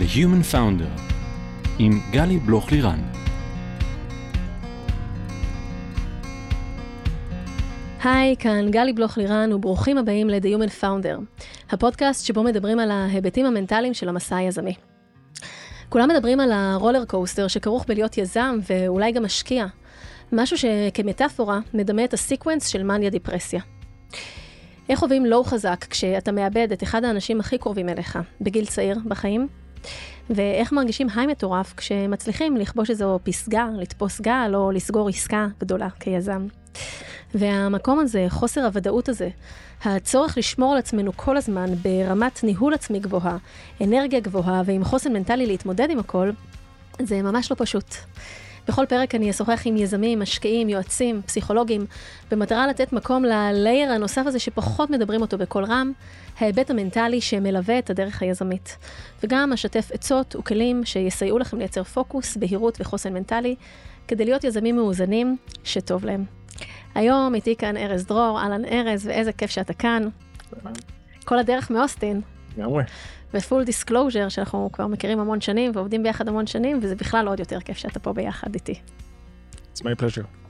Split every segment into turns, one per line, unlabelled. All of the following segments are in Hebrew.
The Human Founder עם גלי בלוך לירן.
היי, כאן גלי בלוך לירן וברוכים הבאים ל-The Human Founder, הפודקאסט שבו מדברים על ההיבטים המנטליים של המסע היזמי. כולם מדברים על ה roller coaster שכרוך בלהיות יזם ואולי גם משקיע, משהו שכמטאפורה מדמה את ה sequence של מניה דיפרסיה. איך חווים low חזק כשאתה מאבד את אחד האנשים הכי קרובים אליך, בגיל צעיר בחיים? ואיך מרגישים היי מטורף כשמצליחים לכבוש איזו פסגה, לתפוס גל או לסגור עסקה גדולה כיזם. והמקום הזה, חוסר הוודאות הזה, הצורך לשמור על עצמנו כל הזמן ברמת ניהול עצמי גבוהה, אנרגיה גבוהה ועם חוסן מנטלי להתמודד עם הכל, זה ממש לא פשוט. בכל פרק אני אשוחח עם יזמים, משקיעים, יועצים, פסיכולוגים, במטרה לתת מקום ללייר הנוסף הזה שפחות מדברים אותו בקול רם, ההיבט המנטלי שמלווה את הדרך היזמית. וגם אשתף עצות וכלים שיסייעו לכם לייצר פוקוס, בהירות וחוסן מנטלי, כדי להיות יזמים מאוזנים שטוב להם. היום איתי כאן ארז דרור, אהלן ארז, ואיזה כיף שאתה כאן. כל הדרך מאוסטין.
לגמרי.
ו full disclosure, שאנחנו כבר מכירים המון שנים ועובדים ביחד המון שנים, וזה בכלל עוד יותר כיף שאתה פה ביחד איתי.
It's my pleasure.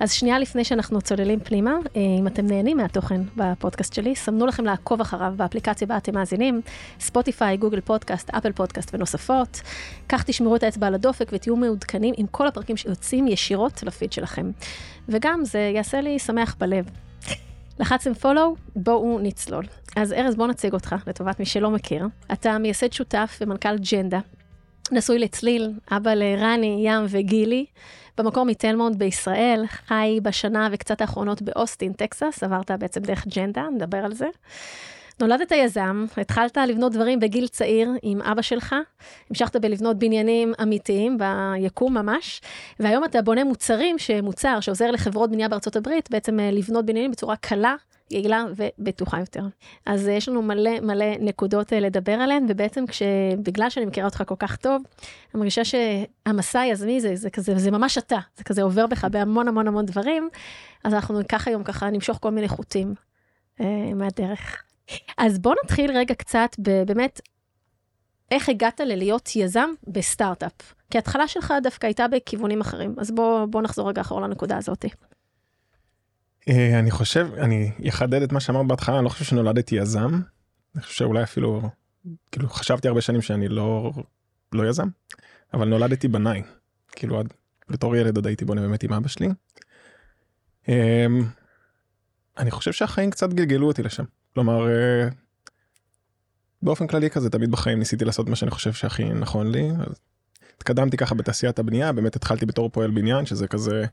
אז שנייה לפני שאנחנו צוללים פנימה, אה, אם אתם נהנים מהתוכן בפודקאסט שלי, סמנו לכם לעקוב אחריו באפליקציה בה אתם מאזינים, ספוטיפיי, גוגל פודקאסט, אפל פודקאסט ונוספות. כך תשמרו את האצבע על הדופק ותהיו מעודכנים עם כל הפרקים שיוצאים ישירות לפיד שלכם. וגם זה יעשה לי שמח בלב. לחצתם follow? בואו נצלול. אז ארז, בוא נציג אותך, לטובת מי שלא מכיר. אתה מייסד שותף ומנכ"ל ג'נדה, נשוי לצליל, אבא לרני, ים וגילי. במקור מתלמונד בישראל, חי בשנה וקצת האחרונות באוסטין, טקסס, עברת בעצם דרך ג'נדה, נדבר על זה. נולדת יזם, התחלת לבנות דברים בגיל צעיר עם אבא שלך, המשכת בלבנות בניינים אמיתיים ביקום ממש, והיום אתה בונה מוצרים שמוצר שעוזר לחברות בנייה בארצות הברית, בעצם אה, לבנות בניינים בצורה קלה, יעילה ובטוחה יותר. אז אה, יש לנו מלא מלא נקודות אה, לדבר עליהן, ובעצם בגלל שאני מכירה אותך כל כך טוב, אני מרגישה שהמסע היזמי זה, זה כזה, זה ממש אתה, זה כזה עובר בך בהמון המון המון דברים, אז אנחנו ניקח היום ככה, נמשוך כל מיני חוטים אה, מהדרך. אז בוא נתחיל רגע קצת באמת, איך הגעת ללהיות יזם בסטארט-אפ? כי ההתחלה שלך דווקא הייתה בכיוונים אחרים, אז בוא, בוא נחזור רגע אחורה לנקודה הזאת.
אה, אני חושב, אני אחדד את מה שאמרת בהתחלה, אני לא חושב שנולדתי יזם. אני חושב שאולי אפילו, כאילו חשבתי הרבה שנים שאני לא, לא יזם, אבל נולדתי בנאי. כאילו עד, בתור ילד עוד הייתי בונה באמת עם אבא שלי. אמ, אני חושב שהחיים קצת גלגלו אותי לשם. כלומר, אה, באופן כללי כזה תמיד בחיים ניסיתי לעשות מה שאני חושב שהכי נכון לי. אז התקדמתי ככה בתעשיית הבנייה, באמת התחלתי בתור פועל בניין, שזה כזה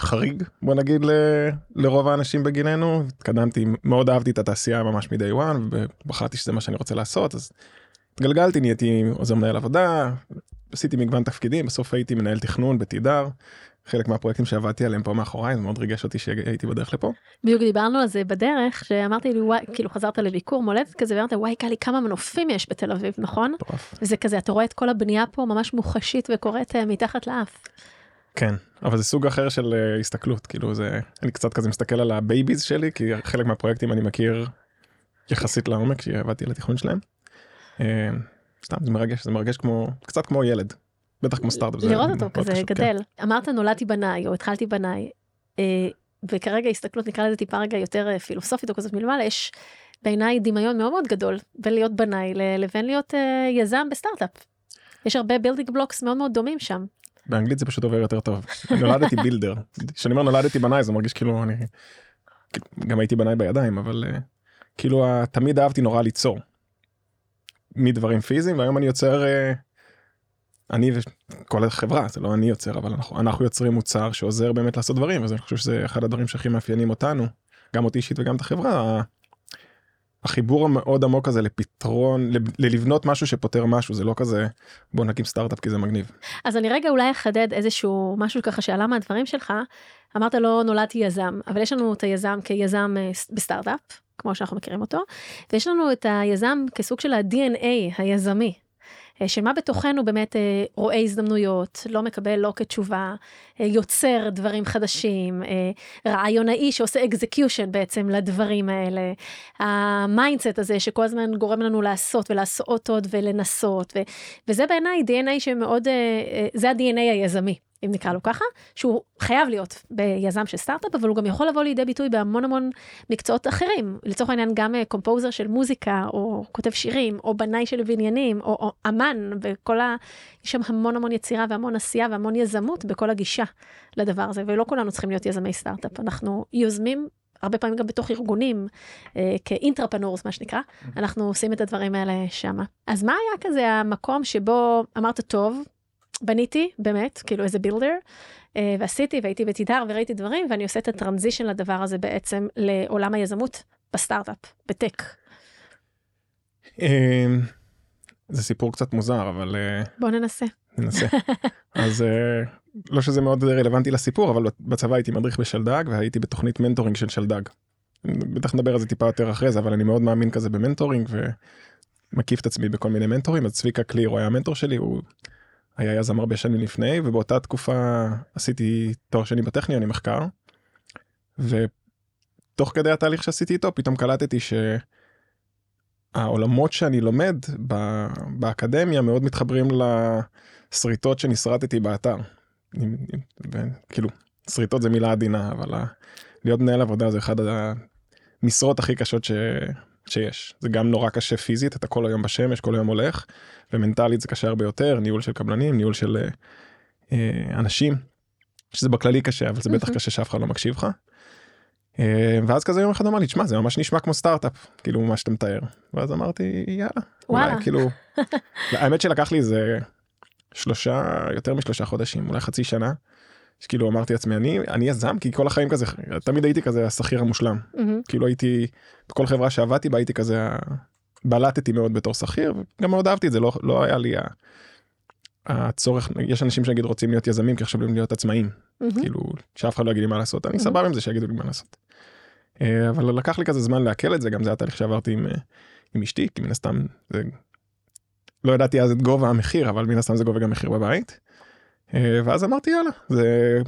חריג בוא נגיד ל, לרוב האנשים בגילנו התקדמתי מאוד אהבתי את התעשייה ממש מ-day one ובחרתי שזה מה שאני רוצה לעשות אז התגלגלתי נהייתי עוזר מנהל עבודה עשיתי מגוון תפקידים בסוף הייתי מנהל תכנון בתידר. חלק מהפרויקטים שעבדתי עליהם פה מאחוריי זה מאוד ריגש אותי שהייתי בדרך לפה.
בדיוק דיברנו על זה בדרך שאמרתי לי וואי כאילו חזרת לביקור מולדת כזה ואמרת וואי קלי כמה מנופים יש בתל אביב נכון?
טורף.
וזה כזה אתה רואה את כל הבנייה פה ממש מוחשית וקורית אה, מתחת לאף.
כן אבל זה סוג אחר של אה, הסתכלות כאילו זה אני קצת כזה מסתכל על ה babies שלי כי חלק מהפרויקטים אני מכיר יחסית לעומק שעבדתי על התכנון שלהם. אה, סתם זה מרגש זה מרגש כמו קצת כמו ילד בטח כמו סטארט-אפ.
לראות אותו כזה קשור, גדל כן. אמרת נולדתי בנאי או התחלתי בנאי אה, וכרגע הסתכלות נקרא לזה טיפה רגע יותר פילוסופית או כזאת מלמעלה יש בעיניי דמיון מאוד מאוד גדול בין להיות בנאי לבין להיות אה, יזם בסטארט-אפ. יש הרבה building blocks מאוד מאוד דומים שם.
באנגלית זה פשוט עובר יותר טוב. נולדתי builder. כשאני אומר נולדתי בנאי זה מרגיש כאילו אני גם הייתי בנאי בידיים אבל אה, כאילו אה, תמיד אהבתי נורא ליצור. מדברים פיזיים והיום אני יוצר אה, אני וכל החברה זה לא אני יוצר אבל אנחנו אנחנו יוצרים מוצר שעוזר באמת לעשות דברים אז אני חושב שזה אחד הדברים שהכי מאפיינים אותנו גם אותי אישית וגם את החברה. החיבור המאוד עמוק הזה לפתרון ללבנות משהו שפותר משהו זה לא כזה בוא נקים סטארט-אפ כי זה מגניב.
אז אני רגע אולי אחדד איזשהו משהו ככה שעלה מהדברים שלך. אמרת לא נולדתי יזם אבל יש לנו את היזם כיזם אה, בסטארט-אפ כמו שאנחנו מכירים אותו ויש לנו את היזם כסוג של ה-DNA היזמי. אה, של מה בתוכנו באמת אה, רואה הזדמנויות, לא מקבל לא כתשובה, אה, יוצר דברים חדשים, רעיונאי שעושה execution בעצם לדברים האלה, ה mindset הזה שכל הזמן גורם לנו לעשות ולעשות עוד ולנסות, ו- וזה בעיניי DNA שמאוד, זה ה-DNA היזמי. אם נקרא לו ככה, שהוא חייב להיות ביזם של סטארט-אפ, אבל הוא גם יכול לבוא לידי ביטוי בהמון המון מקצועות אחרים. לצורך העניין גם composer של מוזיקה, או כותב שירים, או בנאי של בניינים, או, או אמן, וכל ה... יש שם המון המון יצירה והמון עשייה והמון יזמות בכל הגישה לדבר הזה, ולא כולנו צריכים להיות יזמי סטארט-אפ. אנחנו יוזמים הרבה פעמים גם בתוך ארגונים, אה, כ intrapreneurs, מה שנקרא, אנחנו עושים את הדברים האלה שמה. אז מה היה כזה המקום שבו אמרת, טוב, בניתי באמת כאילו איזה builder ועשיתי והייתי בתדהר וראיתי דברים ואני עושה את ה transition לדבר הזה בעצם לעולם היזמות בסטארט-אפ ב tech.
אמ, זה סיפור קצת מוזר אבל אה,
בוא ננסה.
ננסה. אז אה, לא שזה מאוד רלוונטי לסיפור אבל בצבא הייתי מדריך בשלדג והייתי בתוכנית mentoring של שלדג. בטח נדבר על זה טיפה יותר אחרי זה אבל אני מאוד מאמין כזה ב mentoring ומקיף את עצמי בכל מיני מנטורים אז צביקה קליר הוא היה המנטור שלי הוא היה יזם הרבה שנים לפני ובאותה תקופה עשיתי תואר שני בטכניון עם מחקר. ותוך כדי התהליך שעשיתי איתו פתאום קלטתי שהעולמות שאני לומד באקדמיה מאוד מתחברים לשריטות שנשרטתי באתר. כאילו שריטות זה מילה עדינה אבל להיות מנהל עבודה זה אחד המשרות הכי קשות ש... שיש. זה גם נורא קשה פיזית, אתה כל היום בשמש, כל היום הולך, ומנטלית זה קשה הרבה יותר, ניהול של קבלנים, ניהול של אה, אה אנשים, שזה בכללי קשה, אבל זה בטח קשה שאף אחד לא מקשיב לך. אה, ואז כזה יום אחד אמר לי, תשמע, זה ממש נשמע כמו סטארט-אפ, כאילו מה שאתה מתאר. ואז אמרתי, יאללה,
וואלה.
אולי, כאילו, האמת שלקח לי איזה שלושה, יותר משלושה חודשים, אולי חצי שנה. כאילו אמרתי לעצמי אני אני יזם כי כל החיים כזה תמיד הייתי כזה השכיר המושלם mm-hmm. כאילו הייתי בכל חברה שעבדתי בה הייתי כזה בלטתי מאוד בתור שכיר וגם מאוד אהבתי את זה לא לא היה לי הצורך יש אנשים שנגיד רוצים להיות יזמים כי עכשיו הם להיות עצמאים mm-hmm. כאילו שאף אחד לא יגיד לי מה לעשות אני mm-hmm. סבבה עם זה שיגידו לי מה לעשות. אה, אבל לקח לי כזה זמן לעכל את זה גם זה התהליך שעברתי עם, אה, עם אשתי כי מן הסתם זה לא ידעתי אז את גובה המחיר אבל מן הסתם זה גובה גם מחיר בבית. אה, ואז אמרתי יאללה זה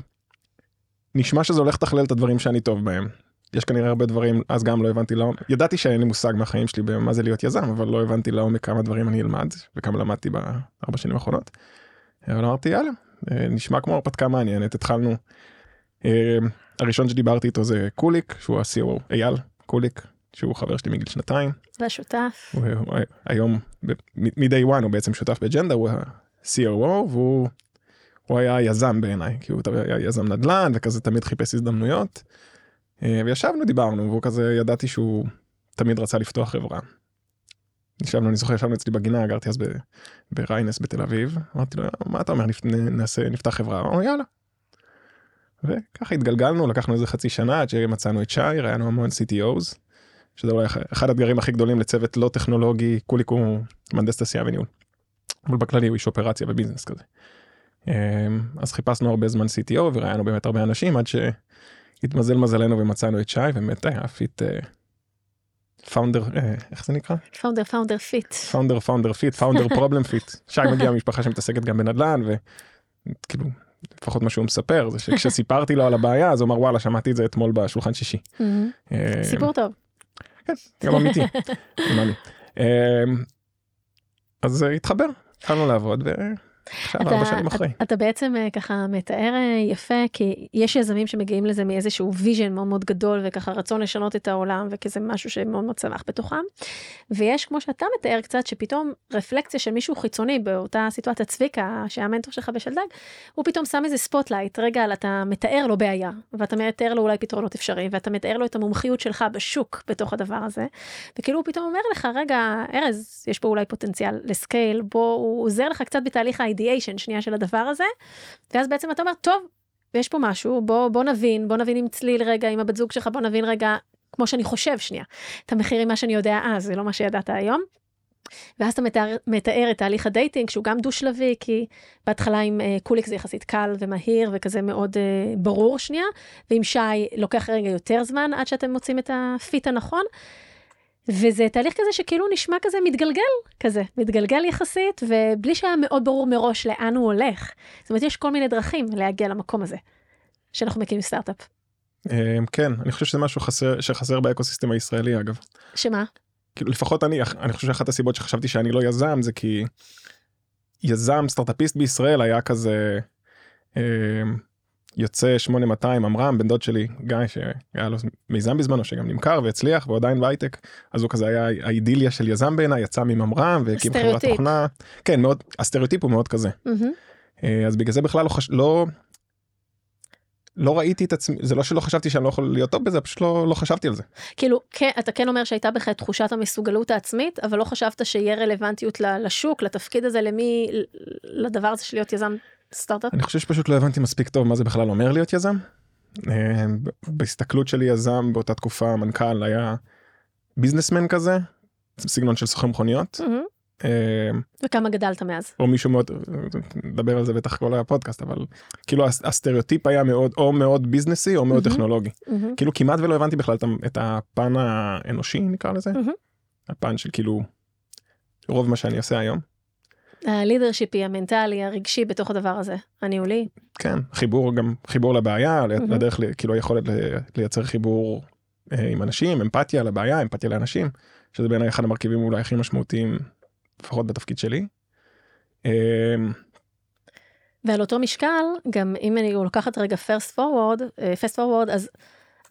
נשמע שזה הולך לתכלל את הדברים שאני טוב בהם. יש כנראה הרבה דברים אז גם לא הבנתי לעומק ידעתי שאין לי מושג מהחיים שלי במה זה להיות יזם אבל לא הבנתי לעומק כמה דברים אני אלמד וכמה למדתי בארבע שנים האחרונות. אבל אמרתי יאללה אה, נשמע כמו הרפתקה מעניינת התחלנו. אה, הראשון שדיברתי איתו זה קוליק שהוא ה-CO אייל קוליק שהוא חבר שלי מגיל שנתיים.
והשותף.
היום מ-day one הוא בעצם שותף בג'נדה הוא ה-COO והוא הוא היה יזם בעיניי, כי הוא היה יזם נדל"ן וכזה תמיד חיפש הזדמנויות. אה, וישבנו דיברנו והוא כזה ידעתי שהוא תמיד רצה לפתוח חברה. ישבנו אני זוכר ישבנו אצלי בגינה גרתי אז בריינס בתל אביב אמרתי לו מה אתה אומר נעשה נפתח חברה אמרנו יאללה. וככה התגלגלנו לקחנו איזה חצי שנה עד שמצאנו את שי ראינו המון CTOs. שזה אולי אחד האתגרים הכי גדולים לצוות לא טכנולוגי קוליק הוא מהנדס תעשייה וניהול. אבל בכללי הוא איש אופרציה ו business כזה. אמ, אז חיפשנו הרבה זמן CTO וראיינו באמת הרבה אנשים עד שהתמזל מזלנו ומצאנו את שי באמת היה fit founder איך זה נקרא?
founder founder fit.
founder founder fit founder problem fit. שי מגיע ממשפחה שמתעסקת גם בנדל"ן וכאילו לפחות מה שהוא מספר זה שכשסיפרתי לו על הבעיה אז הוא אמר וואלה שמעתי את זה אתמול בשולחן שישי.
אמ, סיפור טוב.
כן, גם אמיתי. אמ, אז התחבר התחלנו לעבוד. עכשיו ארבע שנים אחרי.
אתה בעצם אה, ככה מתאר אה, יפה כי יש יזמים שמגיעים לזה מאיזשהו vision מאוד מאוד גדול וככה רצון לשנות את העולם וכזה משהו שמאוד מאוד צמח בתוכם. ויש כמו שאתה מתאר קצת שפתאום רפלקציה של מישהו חיצוני באותה סיטואציה צביקה שהיה מנטור שלך בשלדג הוא פתאום שם איזה spotlight רגע אתה מתאר לו בעיה ואתה מתאר לו אולי פתרונות אפשריים ואתה מתאר לו את המומחיות שלך בשוק בתוך הדבר הזה. וכאילו הוא פתאום אומר לך רגע ארז יש פה אולי פוטנציאל ל scale בוא הוא עוזר לך קצת בתהליך ה ideation שנייה של הדבר הזה, ואז בעצם אתה אומר, טוב, יש פה משהו, בוא, בוא נבין, בוא נבין עם צליל רגע, עם הבת זוג שלך, בוא נבין רגע, כמו שאני חושב שנייה, את המחיר עם מה שאני יודע אז, זה לא מה שידעת היום. ואז אתה מתאר, מתאר את תהליך ה dating שהוא גם דו שלבי כי בהתחלה עם אה, קוליק זה יחסית קל ומהיר וכזה מאוד אה, ברור שנייה ועם שי לוקח רגע יותר זמן עד שאתם מוצאים את ה fit הנכון. וזה תהליך כזה שכאילו נשמע כזה מתגלגל, כזה, מתגלגל יחסית, ובלי שהיה מאוד ברור מראש לאן הוא הולך. זאת אומרת, יש כל מיני דרכים להגיע למקום הזה, שאנחנו מקימים סטארט-אפ.
אה, כן, אני חושב שזה משהו חסר, שחסר ב ecosystem הישראלי אגב.
שמה?
כאילו לפחות אני, אני חושב שאחת הסיבות שחשבתי שאני לא יזם זה כי יזם סטארטאפיסט בישראל היה כזה אה, יוצא 8200 עמרם בן דוד שלי גיא שהיה לו מיזם בזמנו שגם נמכר והצליח והוא עדיין בהייטק אז הוא כזה היה האידיליה של יזם בעיניי יצא מממר"ם והקים חברת. תוכנה כן מאוד הסטריאוטיפ הוא מאוד כזה. אה, אז בגלל זה בכלל לא חש... לא. לא ראיתי את עצמי זה לא שלא חשבתי שאני לא יכול להיות טוב בזה פשוט לא, לא חשבתי על זה
כאילו, כן, אתה כן אומר שהייתה בך את תחושת המסוגלות העצמית, אבל לא חשבת שיהיה רלוונטיות לשוק, לתפקיד הזה, למי, לדבר הזה של להיות יזם סטארט-אפ?
אני חושב שפשוט לא הבנתי מספיק טוב מה זה בכלל אומר להיות יזם. אה, בהסתכלות שלי יזם באותה תקופה המנכ"ל היה ביזנסמן כזה סגנון של סוכן מכוניות. אה,
וכמה גדלת מאז?
או מישהו מאוד נדבר על זה בטח כל הפודקאסט אבל כאילו הס- הסטריאוטיפ היה מאוד או מאוד ביזנסי או מאוד. טכנולוגי. כאילו כמעט ולא הבנתי בכלל את הפן האנושי נקרא לזה. הפן של כאילו רוב מה שאני עושה היום
הלידרשיפי, המנטלי, הרגשי בתוך הדבר הזה, הניהולי.
כן חיבור גם חיבור לבעיה
מהמם.
לדרך כאילו היכולת לייצר חיבור אה, עם אנשים אמפתיה לבעיה אמפתיה לאנשים שזה בעיניי אחד המרכיבים אולי הכי משמעותיים לפחות בתפקיד שלי. אה,
ועל אותו משקל, גם אם אני לוקחת רגע first forward, אה, fast forward, אז,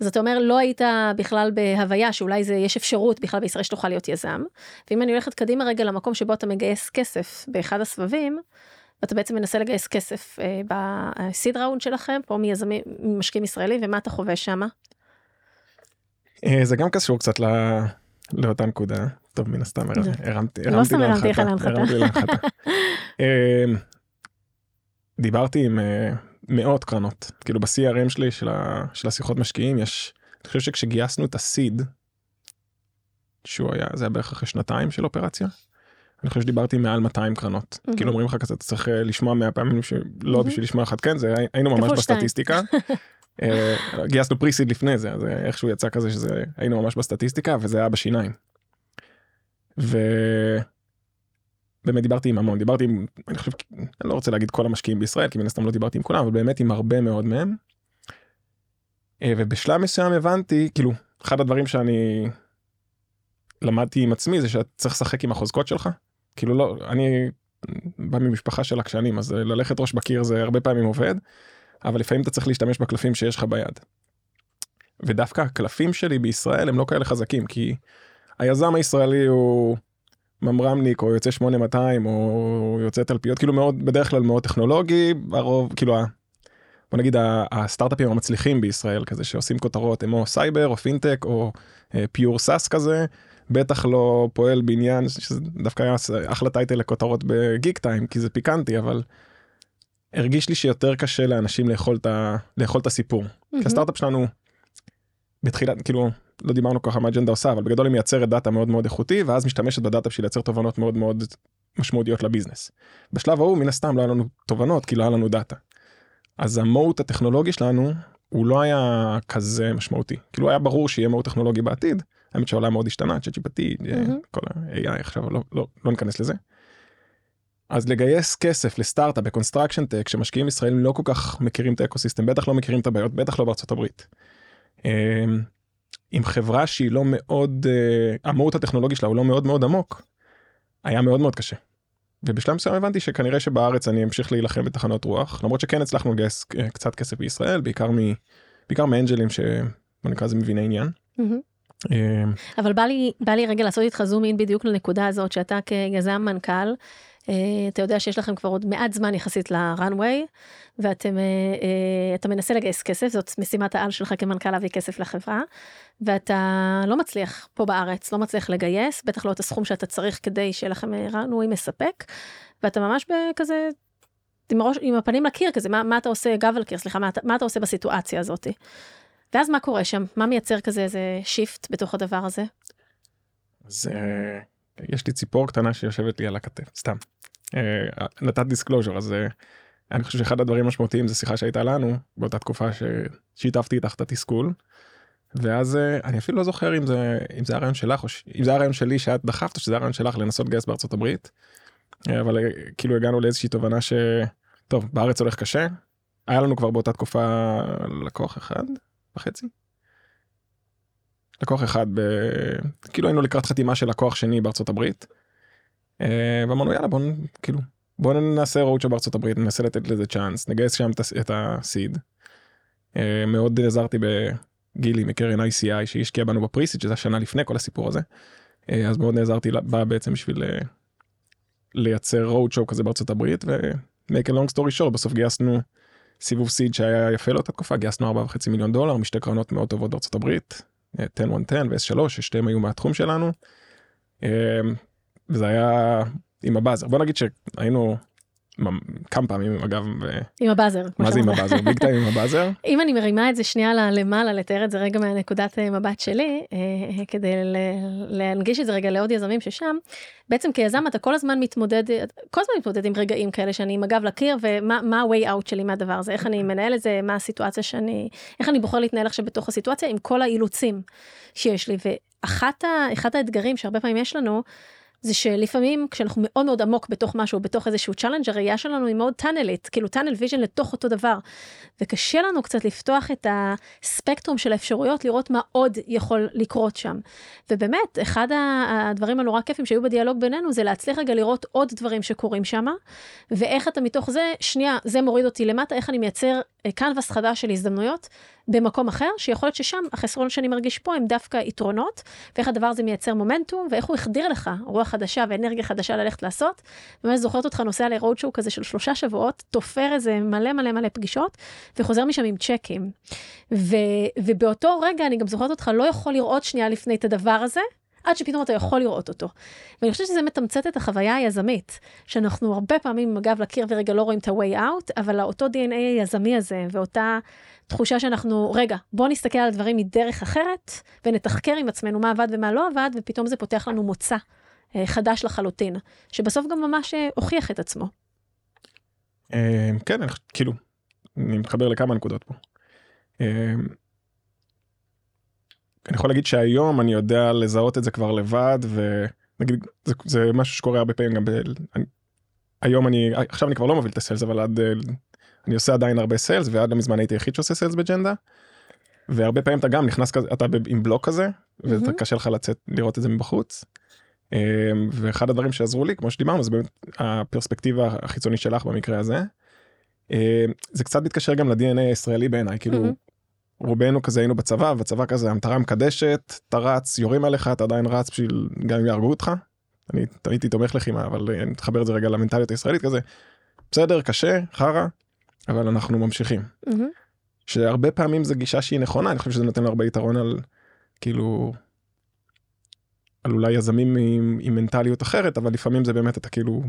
אז אתה אומר, לא היית בכלל בהוויה שאולי זה, יש אפשרות בכלל בישראל שתוכל להיות יזם. ואם אני הולכת קדימה רגע למקום שבו אתה מגייס כסף באחד הסבבים, ואתה בעצם מנסה לגייס כסף אה, בסיד ראונד שלכם, פה מיזמים, ממשקיעים ישראלים, ומה אתה חווה שמה?
אה, זה גם קשור קצת ל- לאותה נקודה טוב מן הסתם הר- הרמתי
לא סתם הרמתי
להנחתה,
להנחתה.
הרמתי להנחתה. אה, דיברתי עם אה, מאות קרנות כאילו ב-CRM שלי של ה- של השיחות משקיעים יש אני חושב שכשגייסנו את הסיד שהוא היה זה היה בערך אחרי שנתיים של אופרציה. אני חושב שדיברתי מעל 200 קרנות
מהמם.
כאילו אומרים לך כזה אתה צריך אה, לשמוע 100 פעמים שלא
מהמם.
בשביל לשמוע אחת כן זה היינו ממש. בסטטיסטיקה. אה, גייסנו פריסיד לפני זה אז אה, איכשהו יצא כזה שזה היינו ממש בסטטיסטיקה וזה היה בשיניים. ו... באמת דיברתי עם המון דיברתי עם אני חושב אני לא רוצה להגיד כל המשקיעים בישראל כי מן הסתם לא דיברתי עם כולם אבל באמת עם הרבה מאוד מהם. אה, ובשלב מסוים הבנתי כאילו אחד הדברים שאני למדתי עם עצמי זה שאתה צריך לשחק עם החוזקות שלך כאילו לא אני בא ממשפחה של עקשנים אז אה, ללכת ראש בקיר זה הרבה פעמים עובד אבל לפעמים אתה צריך להשתמש בקלפים שיש לך ביד. ודווקא הקלפים שלי בישראל הם לא כאלה חזקים כי היזם הישראלי הוא ממר"מניק או יוצא 8200 או יוצא תלפיות כאילו מאוד בדרך כלל מאוד טכנולוגי הרוב כאילו ה- בוא נגיד הסטארט-אפים המצליחים בישראל כזה שעושים כותרות הם או סייבר או פינטק או pure SaaS כזה בטח לא פועל בניין שזה דווקא היה אחלה title לכותרות בגיק טיים כי זה פיקנטי אבל הרגיש לי שיותר קשה לאנשים לאכול את, ה... לאכול את הסיפור. כי הסטארט-אפ שלנו בתחילת כאילו לא דיברנו ככה מה Genda עושה אבל בגדול היא מייצרת דאטה מאוד מאוד איכותי ואז משתמשת בדאטה בשביל לייצר תובנות מאוד מאוד משמעותיות לביזנס. בשלב ההוא מן הסתם לא היה לנו תובנות כי לא היה לנו דאטה. אז ה moat הטכנולוגי שלנו הוא לא היה כזה משמעותי כאילו היה ברור שיהיה moat טכנולוגי בעתיד האמת שהעולם מאוד השתנה צ'אט
מהמם.
כל ה-AI עכשיו לא, לא, לא ניכנס לזה. אז לגייס כסף לסטארט-אפ ב construction tech שמשקיעים ישראלים לא כל כך מכירים את ה ecosystem בטח לא מכירים את הבעיות בטח לא בארצות הברית. עם חברה שהיא לא מאוד אה, ה moat הטכנולוגי שלה הוא לא מאוד מאוד עמוק. היה מאוד מאוד קשה. ובשלב מסוים הבנתי שכנראה שבארץ אני אמשיך להילחם בתחנות רוח למרות שכן הצלחנו לגייס אה, קצת כסף בישראל בעיקר מ... בעיקר מאנג'לים שבוא נקרא לזה מביני עניין. אמ,
אבל בא לי, בא לי רגע לעשות איתך zoom in בדיוק לנקודה הזאת, שאתה כיזם מנכ"ל, אה, אתה יודע שיש לכם כבר עוד מעט זמן יחסית לראנוויי, ואתם, אה, אה, מנסה לגייס כסף, זאת משימת העל שלך כמנכ"ל להביא כסף לחברה, ואתה לא מצליח פה בארץ, לא מצליח לגייס, בטח לא את הסכום שאתה צריך כדי שיהיה לכם ראנוויי מספק, ואתה ממש בכזה, עם, הראש, עם הפנים לקיר כזה, מה, מה אתה עושה, גב על קיר, סליחה, מה, מה אתה עושה בסיטואציה הזאת? ואז מה קורה שם? מה מייצר כזה איזה שיפט בתוך הדבר הזה?
אז אה, יש לי ציפור קטנה שיושבת לי על הכתף סתם. אה, נתת disclosure אז אה, אני חושב שאחד הדברים המשמעותיים זה שיחה שהייתה לנו באותה תקופה ששיתפתי איתך את התסכול. ואז אה, אני אפילו לא זוכר אם זה אם זה הרעיון שלך או ש... אם זה הרעיון שלי שאת דחפת או שזה הרעיון שלך לנסות לגייס בארצות הברית. אבל כאילו הגענו לאיזושהי תובנה ש... טוב בארץ הולך קשה. היה לנו כבר באותה תקופה לקוח אחד וחצי. לקוח אחד ב... כאילו היינו לקראת חתימה של לקוח שני בארצות הברית. אה, ואמרנו יאללה בוא כאילו בוא נעשה רואוצ'ו בארצות הברית ננסה לתת לזה צ'אנס נגייס שם את הס- את הסיד. אה, מאוד עזרתי בגילי מקרן ICI שהשקיע בנו בפריסיט שזה השנה לפני כל הסיפור הזה. אה, אז מאוד נעזרתי בה בעצם בשביל לייצר רואוצ'ו כזה בארצות הברית a long story short בסוף גייסנו סיבוב סיד שהיה יפה לאותה תקופה גייסנו 4.5 מיליון דולר משתי קרנות מאוד טובות בארצות הברית. אה, 10-110 ו-S3 ששתיהם היו מהתחום שלנו. אה, וזה היה עם הבאזר בוא נגיד שהיינו כמה פעמים אגב ו-
עם הבאזר.
מה זה עם. הבאזר ביג טיים עם הבאזר
אם אני מרימה את זה שנייה למעלה, לתאר את זה רגע מהנקודת אה, מבט שלי, אה, כדי ל- להנגיש את זה רגע לעוד יזמים ששם, בעצם כיזם אתה כל הזמן מתמודד, כל הזמן מתמודד עם רגעים כאלה שאני עם הגב לקיר, ומה מה ה-way out שלי מהדבר הזה, איך אני מנהל את זה, מה הסיטואציה שאני, איך אני בוחר להתנהל עכשיו בתוך הסיטואציה עם כל האילוצים שיש לי. ואחת ה- אחד האתגרים שהרבה פעמים יש לנו, זה שלפעמים כשאנחנו מאוד מאוד עמוק בתוך משהו, בתוך איזשהו challenge, הראייה שלנו היא מאוד טאנלית, כאילו tunnel vision לתוך אותו דבר. וקשה לנו קצת לפתוח את הספקטרום של האפשרויות, לראות מה עוד יכול לקרות שם. ובאמת, אחד הדברים הנורא כיפים שהיו בדיאלוג בינינו, זה להצליח רגע לראות עוד דברים שקורים שם, ואיך אתה מתוך זה, שנייה, זה מוריד אותי למטה, איך אני מייצר קנבס חדש של הזדמנויות במקום אחר, שיכול להיות ששם החסרון שאני מרגיש פה הם דווקא יתרונות, ואיך הדבר הזה מייצר מומנטום, ואיך הוא החדיר לך רוח חדשה ואנרגיה חדשה ללכת לעשות. באמת זוכרת אותך נוסע לרוד שואו כזה של שלושה שבועות, תופר איזה מלא מלא מלא פגישות, וחוזר משם עם צ'קים. ו, ובאותו רגע אני גם זוכרת אותך לא יכול לראות שנייה לפני את הדבר הזה, עד שפתאום אתה יכול לראות אותו. ואני חושבת שזה מתמצת את החוויה היזמית, שאנחנו הרבה פעמים עם הגב לקיר ורגע לא רואים את ה-way out, אבל אותו DNA היזמי הזה, ואותה תחושה שאנחנו, רגע, בוא נסתכל על הדברים מדרך אחרת, ונתחקר עם עצמנו מה עבד ומה לא עבד, ופתאום זה פותח לנו מוצא אה, חדש לחלוטין, שבסוף גם ממש אה, הוכיח את עצמו.
אה, כן כאילו אני מתחבר לכמה נקודות פה. אני יכול להגיד שהיום אני יודע לזהות את זה כבר לבד ונגיד זה, זה משהו שקורה הרבה פעמים גם ב... אני, היום אני עכשיו אני כבר לא מוביל את הסיילס אבל עד אני עושה עדיין הרבה סיילס ועד לא מזמן הייתי היחיד שעושה סיילס בג'נדה. והרבה פעמים אתה גם נכנס כזה אתה עם בלוק כזה וזה
מהמם.
קשה לך לצאת לראות את זה מבחוץ. אה, ואחד הדברים שעזרו לי כמו שדיברנו זה באמת הפרספקטיבה החיצונית שלך במקרה הזה. אה, זה קצת מתקשר גם ל-DNA הישראלי בעיניי כאילו
מהמם.
רובנו כזה היינו בצבא בצבא כזה המטרה מקדשת אתה רץ יורים עליך אתה עדיין רץ בשביל גם אם יהרגו אותך. אני הייתי תומך לחימה אבל אה, אני מתחבר את זה רגע למנטליות הישראלית כזה בסדר קשה חרא אבל אנחנו ממשיכים
מהמם.
שהרבה פעמים זה גישה שהיא נכונה אני חושב שזה נותן לו הרבה יתרון על כאילו. על אולי יזמים עם, עם מנטליות אחרת אבל לפעמים זה באמת אתה כאילו.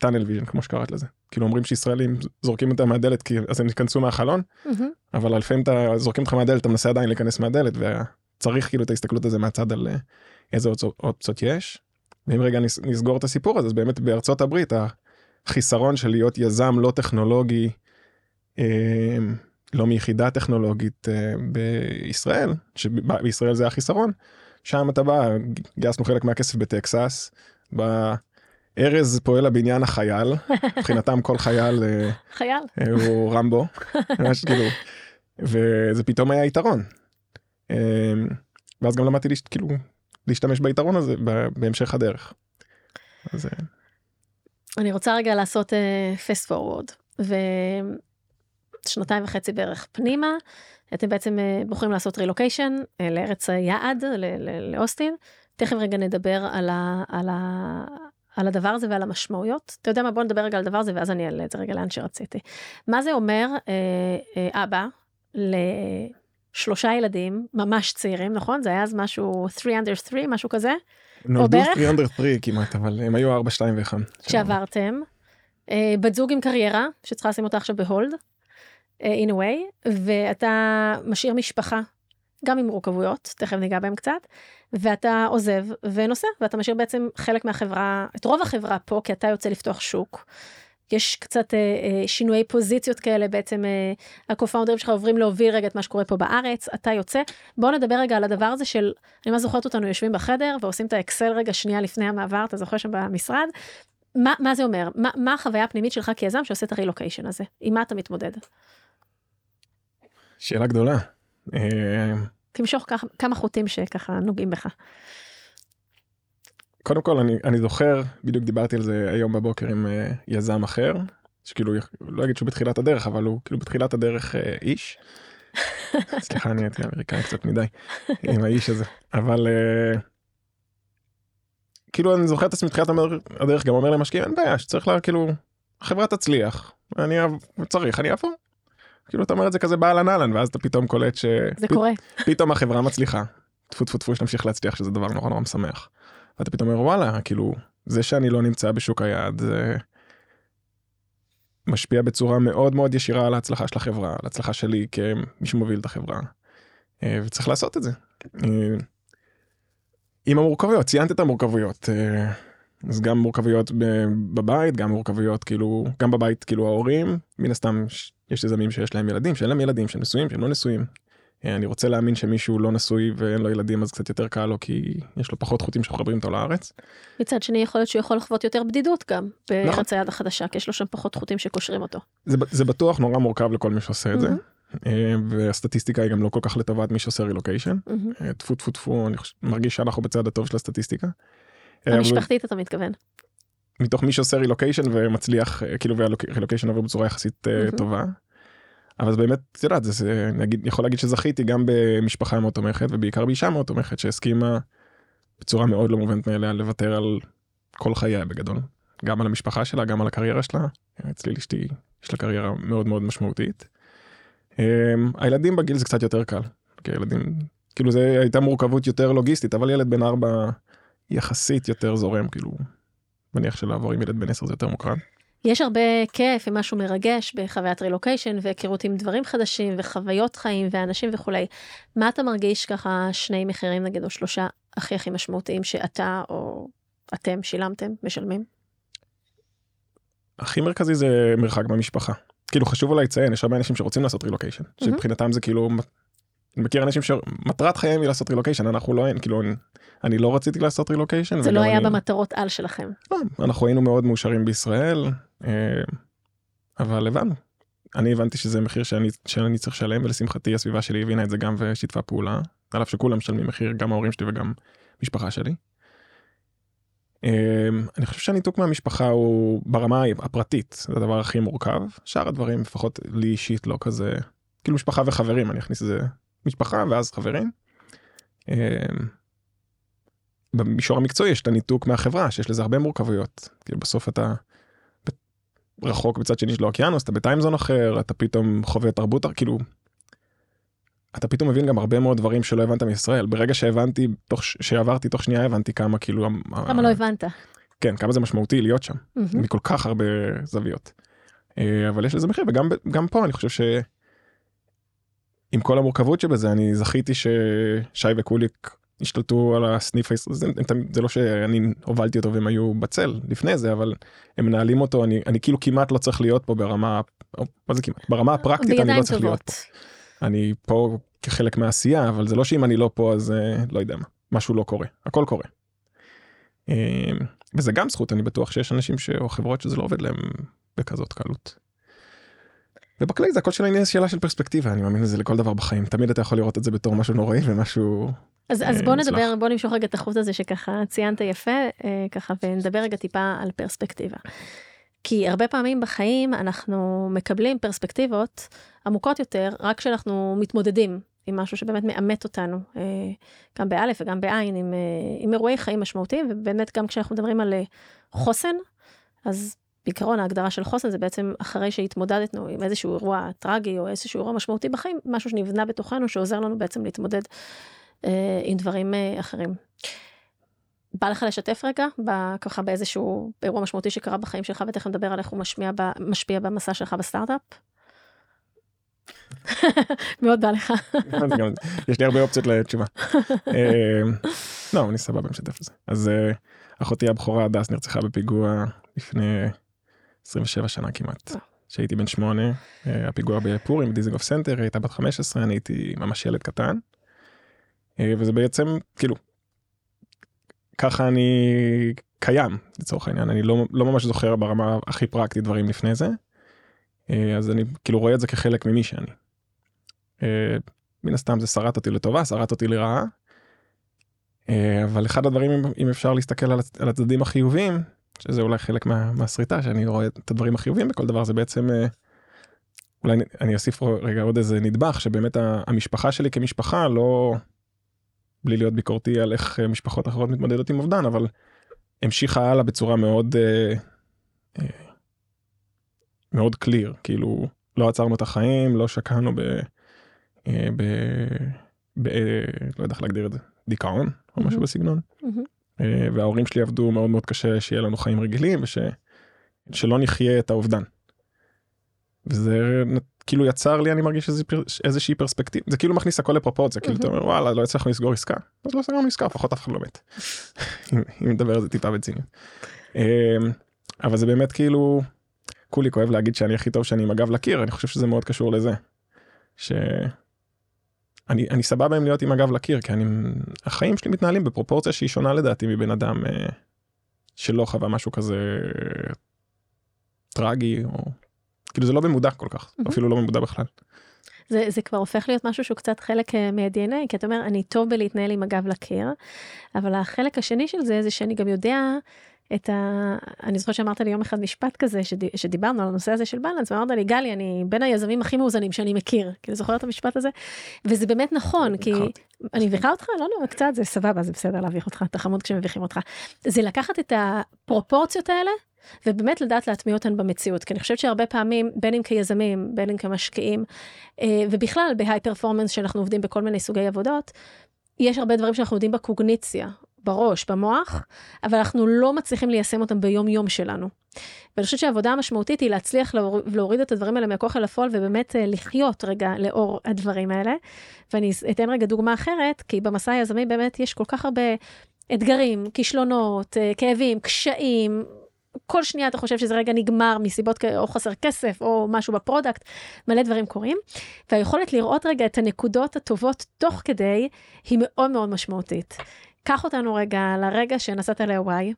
tunnel vision כמו שקראת לזה כאילו אומרים שישראלים זורקים אותם מהדלת כי אז הם ייכנסו מהחלון
מהמם.
אבל לפעמים אתה זורקים אותך מהדלת אתה מנסה עדיין להיכנס מהדלת וצריך כאילו את ההסתכלות הזה מהצד על אה, איזה אופציות- יש. ואם רגע נס- נסגור את הסיפור הזה אז באמת בארצות הברית החיסרון של להיות יזם לא טכנולוגי אה, לא מיחידה טכנולוגית אה, בישראל שבישראל זה החיסרון שם אתה בא גייסנו חלק מהכסף בטקסס. בארז פועל הבניין החייל מבחינתם כל חייל אה,
חייל.
אה, הוא רמבו, ממש כאילו, וזה פתאום היה יתרון. אה, ואז גם למדתי כאילו להשתמש ביתרון הזה בהמשך הדרך. אז
אני רוצה רגע לעשות פסט פורוורד, ושנתיים וחצי בערך פנימה, אתם בעצם אה, בוחרים לעשות רילוקיישן לארץ היעד, לאוסטין. תכף רגע נדבר על, ה, על, ה, על הדבר הזה ועל המשמעויות. אתה יודע מה, בוא נדבר רגע על הדבר הזה ואז אני אעלה את זה רגע לאן שרציתי. מה זה אומר אה, אה, אבא לשלושה ילדים ממש צעירים, נכון? זה היה אז משהו 3 under 3, משהו כזה?
נולדו
בערך?
3 under 3 כמעט, אבל הם היו 4, 2 ו-1.
שעברתם, אה, בת זוג עם קריירה, שצריכה לשים אותה עכשיו בהולד, אה, in a way, ואתה משאיר משפחה, גם עם מורכבויות, תכף ניגע בהם קצת, ואתה עוזב ונוסע, ואתה משאיר בעצם חלק מהחברה, את רוב החברה פה, כי אתה יוצא לפתוח שוק, יש קצת אה, אה, שינויי פוזיציות כאלה, בעצם אה, הקו-פאונדרים שלך עוברים להוביל רגע את מה שקורה פה בארץ, אתה יוצא. בואו נדבר רגע על הדבר הזה של, אני ממש זוכרת אותנו יושבים בחדר ועושים את האקסל רגע שנייה לפני המעבר, אתה זוכר שם במשרד. מה, מה זה אומר? מה, מה החוויה הפנימית שלך כיזם שעושה את הרילוקיישן הזה? עם מה אתה מתמודד?
שאלה גדולה. אה,
תמשוך כמה חוטים שככה נוגעים בך.
קודם כל אני, אני זוכר, בדיוק דיברתי על זה היום בבוקר עם uh, יזם אחר, שכאילו, לא אגיד שהוא בתחילת הדרך, אבל הוא כאילו בתחילת הדרך uh, איש. סליחה, אני הייתי אמריקאי קצת מדי עם האיש הזה, אבל uh, כאילו אני זוכר את עצמי בתחילת הדרך גם אומר למשקיעים אין בעיה שצריך לה כאילו החברה תצליח אני צריך אני אעבור. כאילו אתה אומר את זה כזה באהלן אהלן ואז אתה פתאום קולט ש...
זה קורה.
פתאום החברה מצליחה. טפו טפו טפו שנמשיך להצליח שזה דבר נורא נורא משמח. ואתה פתאום אומר וואלה כאילו זה שאני לא נמצא בשוק היעד זה משפיע בצורה מאוד מאוד ישירה על ההצלחה של החברה על ההצלחה שלי כמי שמוביל את החברה. אה, וצריך לעשות את זה. אה, עם המורכבויות ציינת את המורכבויות אה, אז גם מורכבויות בבית גם מורכבויות כאילו גם בבית כאילו ההורים מן הסתם יש יזמים שיש להם ילדים שאין להם ילדים שהם נשואים שהם לא נשואים אה, אני רוצה להאמין שמישהו לא נשוי ואין לו ילדים אז קצת יותר קל לו כי יש לו פחות חוטים שמחברים אותו לארץ.
מצד שני יכול להיות שהוא יכול לחוות יותר בדידות גם בארץ נכון. היד החדשה כי יש לו שם פחות חוטים שקושרים אותו.
זה, זה בטוח נורא מורכב לכל מי שעושה את זה. אה, והסטטיסטיקה היא גם לא כל כך לטובת מי שעושה רילוקיישן. אה, טפו טפו טפו אני מרגיש שאנחנו בצד הטוב של הסטטיסטיקה.
המשפחתית אתה מתכוון.
מתוך מי שעושה רילוקיישן ומצליח כאילו והרילוקיישן עובר בצורה יחסית טובה. אבל באמת, את יודעת, זה, אגיד, יכול להגיד שזכיתי גם במשפחה מאוד תומכת ובעיקר באישה מאוד תומכת שהסכימה בצורה מאוד לא מובנת מאליה לוותר על כל חייה בגדול. גם על המשפחה שלה, גם על הקריירה שלה. אצלי לאשתי יש לה קריירה מאוד מאוד משמעותית. Um, הילדים בגיל זה קצת יותר קל. כי הילדים, כאילו זה הייתה מורכבות יותר לוגיסטית, אבל ילד בן ארבע יחסית יותר זורם, כאילו, מניח שלעבור עם ילד בן עשר זה יותר מוקרן.
יש הרבה כיף ומשהו מרגש בחוויית רילוקיישן והיכרות עם דברים חדשים וחוויות חיים ואנשים וכולי. מה אתה מרגיש ככה שני מחירים נגיד או שלושה הכי הכי משמעותיים שאתה או אתם שילמתם משלמים?
הכי מרכזי זה מרחק במשפחה. כאילו חשוב אולי לציין יש הרבה אנשים שרוצים לעשות רילוקיישן mm-hmm. שמבחינתם זה כאילו אני מכיר אנשים שמטרת חייהם היא לעשות רילוקיישן אנחנו לא אין כאילו אני לא רציתי לעשות רילוקיישן.
זה לא היה אני... במטרות על שלכם.
לא, אנחנו היינו מאוד מאושרים בישראל אה, אבל הבנו. אני הבנתי שזה מחיר שאני, שאני צריך לשלם ולשמחתי הסביבה שלי הבינה את זה גם ושיתפה פעולה על אף שכולם משלמים מחיר גם ההורים שלי וגם משפחה שלי. אה, אני חושב שהניתוק מהמשפחה הוא ברמה הפרטית זה הדבר הכי מורכב שאר הדברים לפחות לי אישית לא כזה כאילו משפחה וחברים אני אכניס את זה משפחה ואז חברים. אה, במישור המקצועי יש את הניתוק מהחברה שיש לזה הרבה מורכבויות כאילו בסוף אתה רחוק בצד שני של האוקיינוס אתה בטיימזון אחר אתה פתאום חווה תרבות כאילו. אתה פתאום מבין גם הרבה מאוד דברים שלא הבנת מישראל ברגע שהבנתי תוך שעברתי תוך שנייה הבנתי כמה כאילו
כמה לא הבנת
כן כמה זה משמעותי להיות שם מכל כך הרבה זוויות. אה, אבל יש לזה מחיר וגם גם פה אני חושב ש... עם כל המורכבות שבזה אני זכיתי ששי וקוליק השתלטו על הסניף הישראלי, זה, זה לא שאני הובלתי אותו והם היו בצל לפני זה, אבל הם מנהלים אותו, אני, אני כאילו כמעט לא צריך להיות פה ברמה, מה זה כמעט? ברמה הפרקטית אני לא צריך טובות. להיות פה. אני פה כחלק מהעשייה, אבל זה לא שאם אני לא פה אז אה, לא יודע מה, משהו לא קורה, הכל קורה. אה, וזה גם זכות, אני בטוח שיש אנשים ש... או חברות שזה לא עובד להם בכזאת קלות. ובכלי זה הכל של העניין שאלה של פרספקטיבה אני מאמין לזה לכל דבר בחיים תמיד אתה יכול לראות את זה בתור משהו נוראי ומשהו
אז, אז בוא נדבר, בוא נמשוך רגע את החוט הזה שככה ציינת יפה, אה, ככה ונדבר רגע טיפה על פרספקטיבה. כי הרבה פעמים בחיים אנחנו מקבלים פרספקטיבות עמוקות יותר רק כשאנחנו מתמודדים עם משהו שבאמת מאמת אותנו, אה, גם באלף וגם בעין, עם, אה, עם אירועי חיים משמעותיים, ובאמת גם כשאנחנו מדברים על חוסן, אז בעיקרון ההגדרה של חוסן זה בעצם אחרי שהתמודדנו עם איזשהו אירוע טרגי או איזשהו אירוע משמעותי בחיים, משהו שנבנה בתוכנו שעוזר לנו בעצם להתמודד אה, עם דברים אה, אחרים. בא לך לשתף רגע ככה באיזשהו אירוע משמעותי שקרה בחיים שלך ותכף נדבר על איך הוא משמיע ב, משפיע במסע שלך בסטארט-אפ. מאוד בא לך.
יש לי הרבה אופציות לתשובה. אה, לא, אני סבבה משתף את זה. אז אחותי הבכורה הדס נרצחה בפיגוע לפני 27 שנה כמעט.
וואו.
כשהייתי בן שמונה, אה, הפיגוע בפורים בדיזינגוף סנטר, הייתה בת 15, אני הייתי ממש ילד קטן. אה, וזה בעצם, כאילו, ככה אני קיים, לצורך העניין, אני לא, לא ממש זוכר ברמה הכי פרקטית דברים לפני זה. אה, אז אני כאילו רואה את זה כחלק ממי שאני. אה, מן הסתם זה שרט אותי לטובה, שרט אותי לרעה. אה, אבל אחד הדברים, אם- אפשר להסתכל על הצדדים החיוביים, שזה אולי חלק מה, מהסריטה, שאני רואה את הדברים החיוביים בכל דבר, זה בעצם, אה, אולי אני- אוסיף רגע עוד איזה נדבך, שבאמת המשפחה שלי כמשפחה לא, בלי להיות ביקורתי על איך אה, משפחות אחרות מתמודדות עם אובדן, אבל המשיכה הלאה בצורה מאוד, אה, אה, מאוד קליר, כאילו לא עצרנו את החיים, לא שקענו ב... אה, ב... ב... אה, לא יודע איך להגדיר את זה, דיכאון או משהו. בסגנון. אה, וההורים שלי עבדו מאוד מאוד קשה שיהיה לנו חיים רגילים ושלא נחיה את האובדן. וזה כאילו יצר לי אני מרגיש איזה איזושהי פרספקטיבה זה כאילו מכניס הכל לפרופורציה כאילו אתה אומר וואלה לא הצלחנו לסגור עסקה אז לא סגרנו עסקה לפחות אף אחד לא מת. אם- נדבר על זה טיפה בציניות. אה, אבל זה באמת כאילו כולי כואב להגיד שאני הכי טוב שאני עם הגב לקיר אני חושב שזה מאוד קשור לזה. ש... אני, אני סבבה עם להיות עם הגב לקיר כי אני החיים שלי מתנהלים בפרופורציה שהיא שונה לדעתי מבן אדם אה, שלא חווה משהו כזה טרגי או כאילו זה לא במודע כל כך
מהמם.
אפילו לא במודע בכלל.
זה, זה כבר הופך להיות משהו שהוא קצת חלק אה, מה-DNA, כי אתה אומר, אני טוב בלהתנהל עם הגב לקיר, אבל החלק השני של זה, זה שאני גם יודע את ה... אני זוכרת שאמרת לי יום אחד משפט כזה, שד... שדיברנו על הנושא הזה של בלנס, ואמרת לי, גלי, אני בין היזמים הכי מאוזנים שאני מכיר. כאילו, זוכר את המשפט הזה? וזה באמת נכון, כי...
אותי.
אני מביכה אותך? לא, לא, קצת, זה סבבה, זה בסדר להביך אותך, אתה חמוד כשמביכים אותך. זה לקחת את הפרופורציות האלה, ובאמת לדעת להטמיע אותן במציאות, כי אני חושבת שהרבה פעמים, בין אם כיזמים, בין אם כמשקיעים, אה, ובכלל בהיי פרפורמנס שאנחנו עובדים בכל מיני סוגי עבודות, יש הרבה דברים שאנחנו עובדים בקוגניציה, בראש, במוח, אבל אנחנו לא מצליחים ליישם אותם ביום יום שלנו. ואני חושבת שהעבודה המשמעותית היא להצליח להור- להוריד את הדברים האלה מהכוח אל הפועל ובאמת אה, לחיות רגע לאור הדברים האלה. ואני אתן רגע דוגמה אחרת, כי במסע היזמי באמת יש כל כך הרבה אתגרים, כישלונות, אה, כאבים, קשיים. כל שנייה אתה חושב שזה רגע נגמר מסיבות או חסר כסף או משהו ב product, מלא דברים קורים. והיכולת לראות רגע את הנקודות הטובות תוך כדי היא מאוד מאוד משמעותית. קח אותנו רגע לרגע שנסעת להוואי.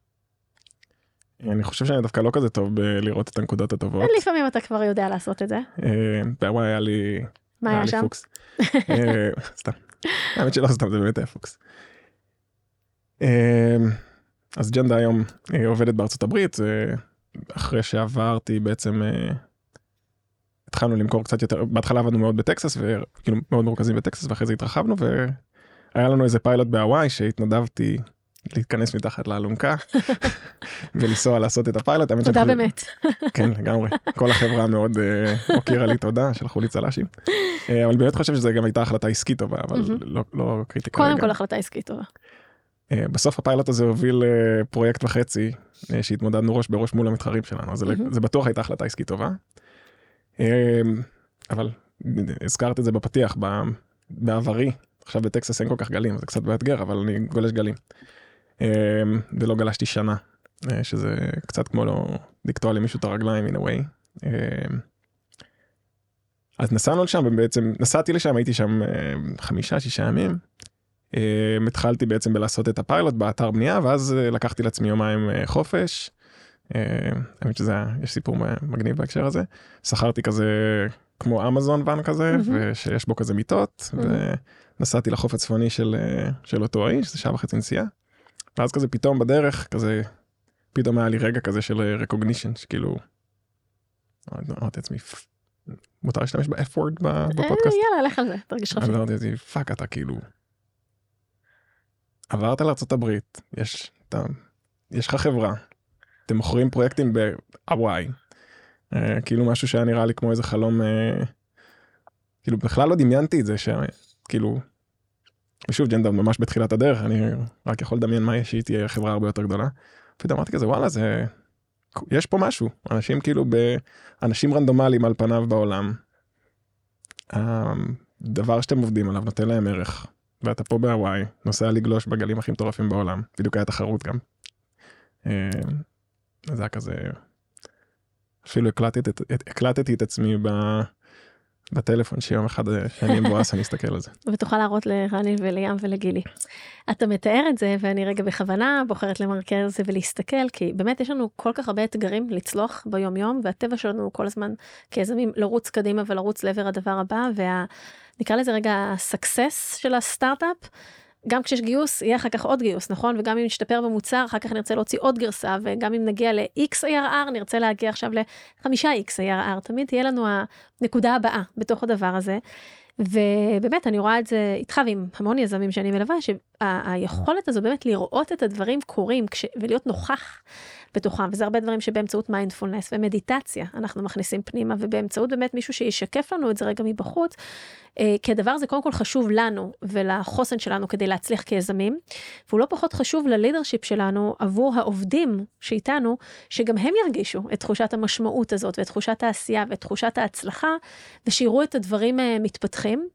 אני חושב שאני דווקא לא כזה טוב בלראות את הנקודות הטובות.
לפעמים אתה כבר יודע לעשות את זה.
אה, בהוואי היה לי
מה
היה
שם?
פוקס. אה, סתם. האמת שלא סתם זה באמת היה פוקס. אה, אז ג'נדה היום עובדת בארצות הברית אחרי שעברתי בעצם התחלנו למכור קצת יותר בהתחלה עבדנו מאוד בטקסס וכאילו מאוד מרוכזים בטקסס ואחרי זה התרחבנו והיה לנו איזה פיילוט בהוואי שהתנדבתי להתכנס מתחת לאלונקה ולנסוע לעשות את הפיילוט.
תודה באמת.
כן לגמרי כל החברה מאוד אה, הוקירה לי תודה שלחו לי צל"שים. אה, אבל באמת חושב שזה גם הייתה החלטה עסקית טובה אבל. לא לא קריטי
קודם
כרגע.
כל החלטה עסקית טובה.
אה, בסוף הפיילוט הזה הוביל פרויקט וחצי שהתמודדנו ראש בראש מול המתחרים שלנו אז זה- בטוח הייתה החלטה עסקית טובה. אבל הזכרת את זה בפתיח בעברי עכשיו בטקסס אין כל כך גלים זה קצת מאתגר אבל אני גולש גלים. אה, ולא גלשתי שנה אה, שזה קצת כמו לא לקטוע למישהו את הרגליים in a way. אה, אז נסענו לשם ובעצם נסעתי לשם הייתי שם אה, חמישה שישה ימים. אה, התחלתי בעצם בלעשות את הפיילוט באתר בנייה ואז אה, לקחתי לעצמי יומיים חופש. האמת שזה היה- יש סיפור מגניב בהקשר הזה. שכרתי כזה כמו אמזון ואן כזה
מהמם.
ושיש בו כזה מיטות
מהמם.
ונסעתי לחוף הצפוני של אה, של אותו האי שזה שעה וחצי נסיעה. ואז כזה פתאום בדרך כזה פתאום היה לי רגע כזה של recognition שכאילו. אמרתי לעצמי "פ- מותר להשתמש ב-F word
אה,
בפודקאסט.
יאללה, לך על זה, תרגיש
אז
חופשי.
אמרתי לעצמי fuck אתה כאילו. עברת לארה"ב יש יש לך חברה. אתם מוכרים פרויקטים בהוואי. אה, כאילו משהו שהיה נראה לי כמו איזה חלום אה, כאילו בכלל לא דמיינתי את זה שכאילו. ושוב ג'נדה ממש בתחילת הדרך אני רק יכול לדמיין מה יש שהיא תהיה חברה הרבה יותר גדולה. פתאום אמרתי כזה וואלה זה יש פה משהו אנשים כאילו באנשים רנדומליים על פניו בעולם. הדבר שאתם עובדים עליו נותן להם ערך ואתה פה בהוואי נוסע לגלוש בגלים הכי מטורפים בעולם בדיוק היה תחרות גם. אה, זה היה כזה אפילו הקלטתי את, את עצמי בטלפון שיום אחד אה, שאני מבואס אני אסתכל על זה.
ותוכל להראות לרני ולים ולגילי. אתה מתאר את זה ואני רגע בכוונה בוחרת למרקר על זה ולהסתכל כי באמת יש לנו כל כך הרבה אתגרים לצלוח ביום יום והטבע שלנו כל הזמן כיזמים לרוץ קדימה ולרוץ לעבר הדבר הבא ונקרא לזה רגע הסקסס של הסטארט-אפ. גם כשיש גיוס יהיה אחר כך עוד גיוס נכון וגם אם נשתפר במוצר אחר כך נרצה להוציא עוד גרסה וגם אם נגיע ל-X ARR נרצה להגיע עכשיו לחמישה X ARR תמיד תהיה לנו הנקודה הבאה בתוך הדבר הזה. ובאמת אני רואה את זה איתך ועם המון יזמים שאני מלווה שהיכולת הזו באמת לראות את הדברים קורים כש... ולהיות נוכח בתוכם וזה הרבה דברים שבאמצעות מיינדפולנס ומדיטציה אנחנו מכניסים פנימה ובאמצעות באמת מישהו שישקף לנו את זה רגע מבחוץ אה, כי הדבר הזה קודם כל חשוב לנו ולחוסן שלנו כדי להצליח כיזמים, והוא לא פחות חשוב ללידרשיפ שלנו עבור העובדים שאיתנו, שגם הם ירגישו את תחושת המשמעות הזאת ואת תחושת העשייה ואת תחושת ההצלחה, ושיראו את הדברים אה, מתפתחים.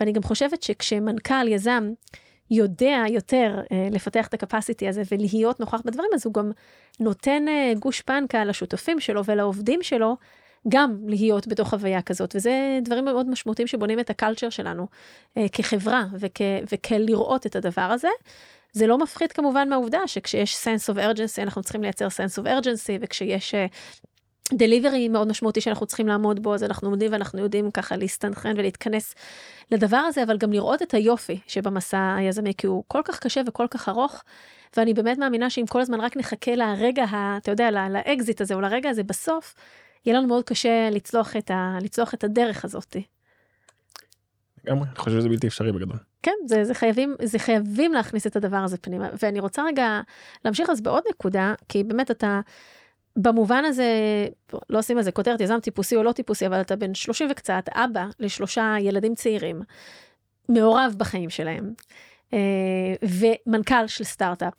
ואני גם חושבת שכשמנכ"ל, יזם, יודע יותר אה, לפתח את הקפסיטי הזה ולהיות נוכח בדברים, אז הוא גם נותן אה, גושפנקה לשותפים שלו ולעובדים שלו גם להיות בתוך חוויה כזאת, וזה דברים מאוד משמעותיים שבונים את הקלצ'ר שלנו אה, כחברה וכ, וכלראות את הדבר הזה. זה לא מפחית כמובן מהעובדה שכשיש sense of urgency אנחנו צריכים לייצר sense of urgency וכשיש דליברי מאוד משמעותי שאנחנו צריכים לעמוד בו אז אנחנו עומדים ואנחנו יודעים ככה להסתנכרן ולהתכנס לדבר הזה אבל גם לראות את היופי שבמסע היזמי כי הוא כל כך קשה וכל כך ארוך ואני באמת מאמינה שאם כל הזמן רק נחכה לרגע ה, אתה יודע לאקזיט הזה או לרגע הזה בסוף יהיה לנו מאוד קשה לצלוח את, ה, לצלוח את הדרך הזאת.
לגמרי, אני חושב שזה בלתי אפשרי בגדול.
כן, זה, זה חייבים, זה חייבים להכניס את הדבר הזה פנימה. ואני רוצה רגע להמשיך אז בעוד נקודה, כי באמת אתה, במובן הזה, לא עושים על כותרת יזם טיפוסי או לא טיפוסי, אבל אתה בן 30 וקצת, אבא לשלושה ילדים צעירים, מעורב בחיים שלהם, אה, ומנכ"ל של סטארט-אפ.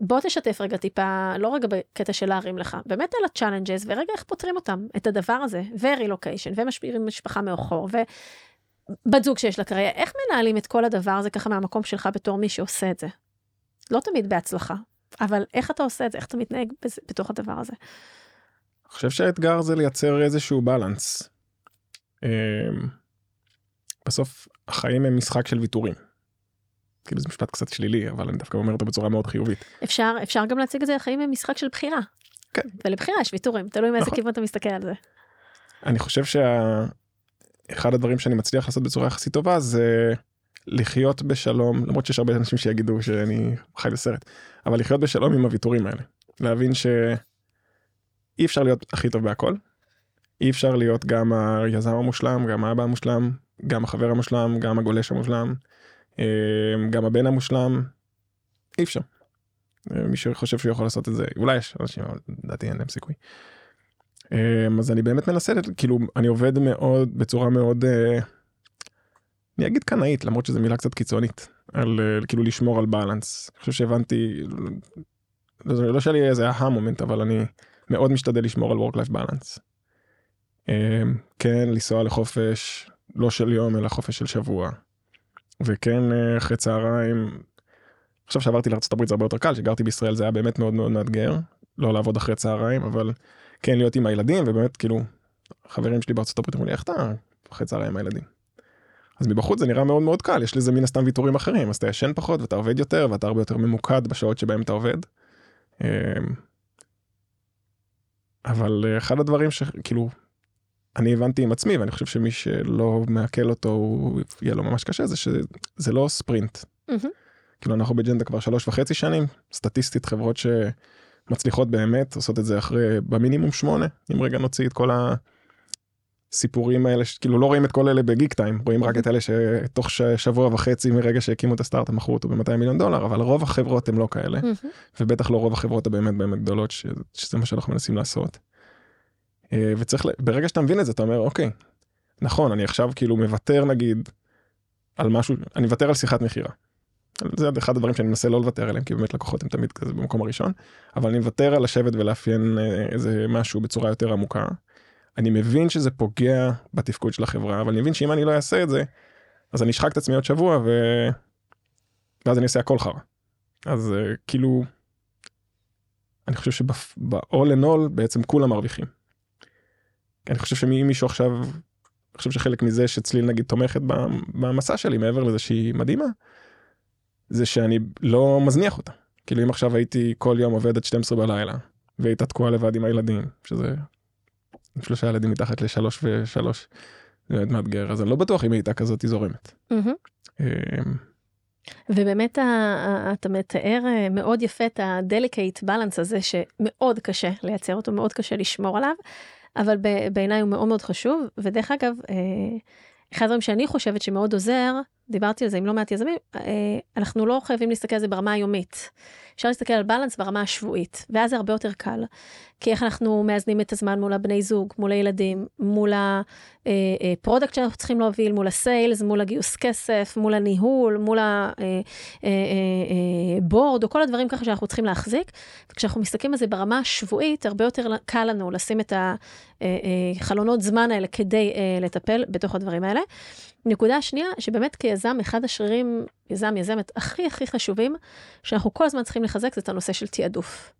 בוא תשתף רגע טיפה, לא רגע בקטע של להרים לך, באמת על ה challenges, ורגע איך פותרים אותם, את הדבר הזה, ורילוקיישן, ומשפיעים משפחה מאחור, ובת זוג שיש לה קריירה, איך מנהלים את כל הדבר הזה ככה מהמקום שלך בתור מי שעושה את זה? לא תמיד בהצלחה, אבל איך אתה עושה את זה, איך אתה מתנהג בזה, בתוך הדבר הזה?
אני חושב שהאתגר זה לייצר איזשהו בלנס. אמ, בסוף החיים הם משחק של ויתורים. כאילו זה משפט קצת שלילי אבל אני דווקא אומר אותו בצורה מאוד חיובית.
אפשר אפשר גם להציג את זה לחיים במשחק של בחירה.
כן.
ולבחירה יש ויתורים תלוי מאיזה נכון. כיוון אתה מסתכל על זה.
אני חושב שאחד הדברים שאני מצליח לעשות בצורה יחסית טובה זה לחיות בשלום למרות שיש הרבה אנשים שיגידו שאני חי בסרט אבל לחיות בשלום עם הוויתורים האלה להבין שאי אפשר להיות הכי טוב בהכל. אי אפשר להיות גם היזם המושלם גם האבא המושלם גם החבר המושלם גם הגולש המושלם. אמ, גם הבן המושלם, אי אפשר. אה, מי שחושב שהוא יכול לעשות את זה, אולי יש אנשים, אבל לדעתי אין להם סיכוי. אמ, אז אני באמת מנסה, כאילו, אני עובד מאוד, בצורה מאוד, אה, אני אגיד קנאית, למרות שזו מילה קצת קיצונית, על אה, כאילו לשמור על בלנס. אני חושב שהבנתי, לא, לא שהיה לי איזה אהה מומנט, אבל אני מאוד משתדל לשמור על work life balance. אמ, כן, לנסוע לחופש, לא של יום, אלא חופש של שבוע. וכן אה, אחרי צהריים, עכשיו שעברתי לארה"ב זה הרבה יותר קל, שגרתי בישראל זה היה באמת מאוד מאוד מאתגר, לא לעבוד אחרי צהריים, אבל כן להיות עם הילדים, ובאמת כאילו, חברים שלי הברית אמרו לי, איך אתה אחרי צהריים עם הילדים? אז מבחוץ זה נראה מאוד מאוד קל, יש לזה מן הסתם ויתורים אחרים, אז אתה ישן פחות ואתה עובד יותר ואתה הרבה יותר ממוקד בשעות שבהם אתה עובד. אמ, אבל אה, אחד הדברים שכאילו אני הבנתי עם עצמי ואני חושב שמי שלא מעכל אותו הוא יהיה לו ממש קשה זה שזה לא ספרינט. Mm-hmm. כאילו אנחנו בג'נדה כבר שלוש וחצי שנים סטטיסטית חברות שמצליחות באמת עושות את זה אחרי במינימום שמונה אם רגע נוציא את כל הסיפורים האלה כאילו לא רואים את כל אלה בגיק טיים רואים רק את אלה שתוך שבוע וחצי מרגע שהקימו את הסטארט מכרו אותו ב-200 מיליון דולר אבל רוב החברות הם לא כאלה. ובטח לא רוב החברות הבאמת באמת גדולות שזה מה שאנחנו מנסים לעשות. אה, וצריך, ברגע שאתה מבין את זה אתה אומר אוקיי, נכון אני עכשיו כאילו מוותר נגיד על משהו, אני מוותר על שיחת מכירה. זה אחד הדברים שאני מנסה לא לוותר עליהם כי באמת לקוחות הם תמיד כזה במקום הראשון אבל אני מוותר על לשבת ולאפיין אה, איזה משהו בצורה יותר עמוקה. אני מבין שזה פוגע בתפקוד של החברה אבל אני מבין שאם אני לא אעשה את זה אז אני אשחק את עצמי עוד שבוע ו... ואז אני אעשה הכל חרא. אז אה, כאילו אני חושב שב-all in all בעצם כולם מרוויחים. אני חושב שאם מישהו עכשיו, אני חושב שחלק מזה שצליל נגיד תומכת במסע שלי מעבר לזה שהיא מדהימה, זה שאני לא מזניח אותה. כאילו אם עכשיו הייתי כל יום עובד עד 12 בלילה, והייתה תקועה לבד עם הילדים, שזה שלושה ילדים מתחת לשלוש ושלוש, זה באמת מאתגר, אז אני לא בטוח אם היא הייתה כזאת זורמת.
Mm-hmm. ובאמת אתה מתאר אה, מאוד יפה את ה-delicate balance הזה שמאוד קשה לייצר אותו, מאוד קשה לשמור עליו, אבל בעיניי הוא מאוד מאוד חשוב, ודרך אגב, אה, אחד הדברים שאני חושבת שמאוד עוזר, דיברתי על זה עם לא מעט יזמים, אה, אנחנו לא חייבים להסתכל על זה ברמה היומית. אפשר להסתכל על balance ברמה השבועית, ואז זה הרבה יותר קל. כי איך אנחנו מאזנים את הזמן מול הבני זוג, מול הילדים, מול הפרודקט אה, אה, שאנחנו צריכים להוביל, מול ה sales, מול הגיוס כסף, מול הניהול, מול ה board, או כל הדברים ככה שאנחנו צריכים להחזיק. וכשאנחנו מסתכלים על זה ברמה השבועית, הרבה יותר קל לנו לשים את החלונות זמן האלה כדי לטפל בתוך הדברים האלה. נקודה שנייה, שבאמת כיזם, אחד השרירים, יזם, יזמת, הכי הכי חשובים, שאנחנו כל הזמן צריכים לחזק, זה את הנושא של תעדוף.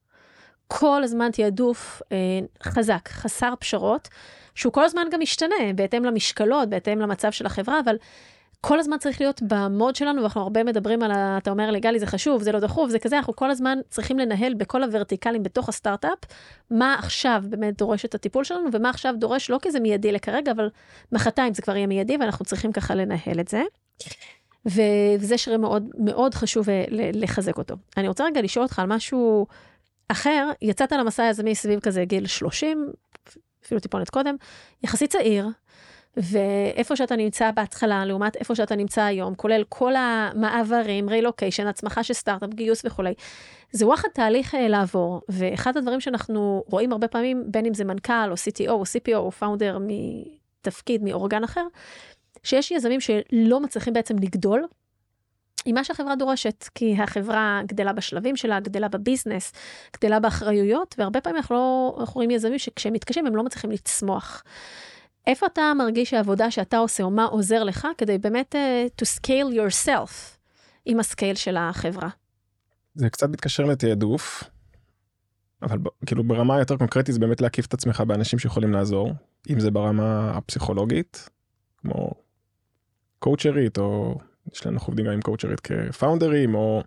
כל הזמן תעדוף אה, חזק, חסר פשרות, שהוא כל הזמן גם משתנה, בהתאם למשקלות, בהתאם למצב של החברה, אבל כל הזמן צריך להיות במוד שלנו, ואנחנו הרבה מדברים על, ה, אתה אומר לי, גלי, זה חשוב, זה לא דחוף, זה כזה, אנחנו כל הזמן צריכים לנהל בכל הוורטיקלים בתוך הסטארט-אפ, מה עכשיו באמת דורש את הטיפול שלנו, ומה עכשיו דורש, לא כי זה מיידי לכרגע, אבל מחרתיים זה כבר יהיה מיידי, ואנחנו צריכים ככה לנהל את זה. וזה שרי מאוד מאוד חשוב אה, לחזק אותו. אני רוצה רגע לשאול אותך על משהו אחר, יצאת למסע היזמי סביב כזה גיל 30, אפילו טיפונת קודם, יחסית צעיר, ואיפה שאתה נמצא בהתחלה, לעומת איפה שאתה נמצא היום, כולל כל המעברים, רילוקיישן, הצמחה של סטארט-אפ, גיוס וכולי, זה וואחד תהליך אה, לעבור, ואחד הדברים שאנחנו רואים הרבה פעמים, בין אם זה מנכ"ל או CTO או CPO או פאונדר מתפקיד, מאורגן אחר, שיש יזמים שלא מצליחים בעצם לגדול עם מה שהחברה דורשת, כי החברה גדלה בשלבים שלה, גדלה בביזנס, גדלה באחריויות, והרבה פעמים אנחנו לא, אנחנו רואים יזמים שכשהם מתקשים הם לא מצליחים לצמוח. איפה אתה מרגיש שהעבודה שאתה עושה, או מה עוזר לך, כדי באמת uh, to scale yourself עם ה scale של החברה?
זה קצת מתקשר לתעדוף, אבל כאילו ברמה יותר קונקרטית זה באמת להקיף את עצמך באנשים שיכולים לעזור, אם זה ברמה הפסיכולוגית, כמו קואוצ'רית, או יש לנו עובדים גם עם קואוצ'רית כ founderים, או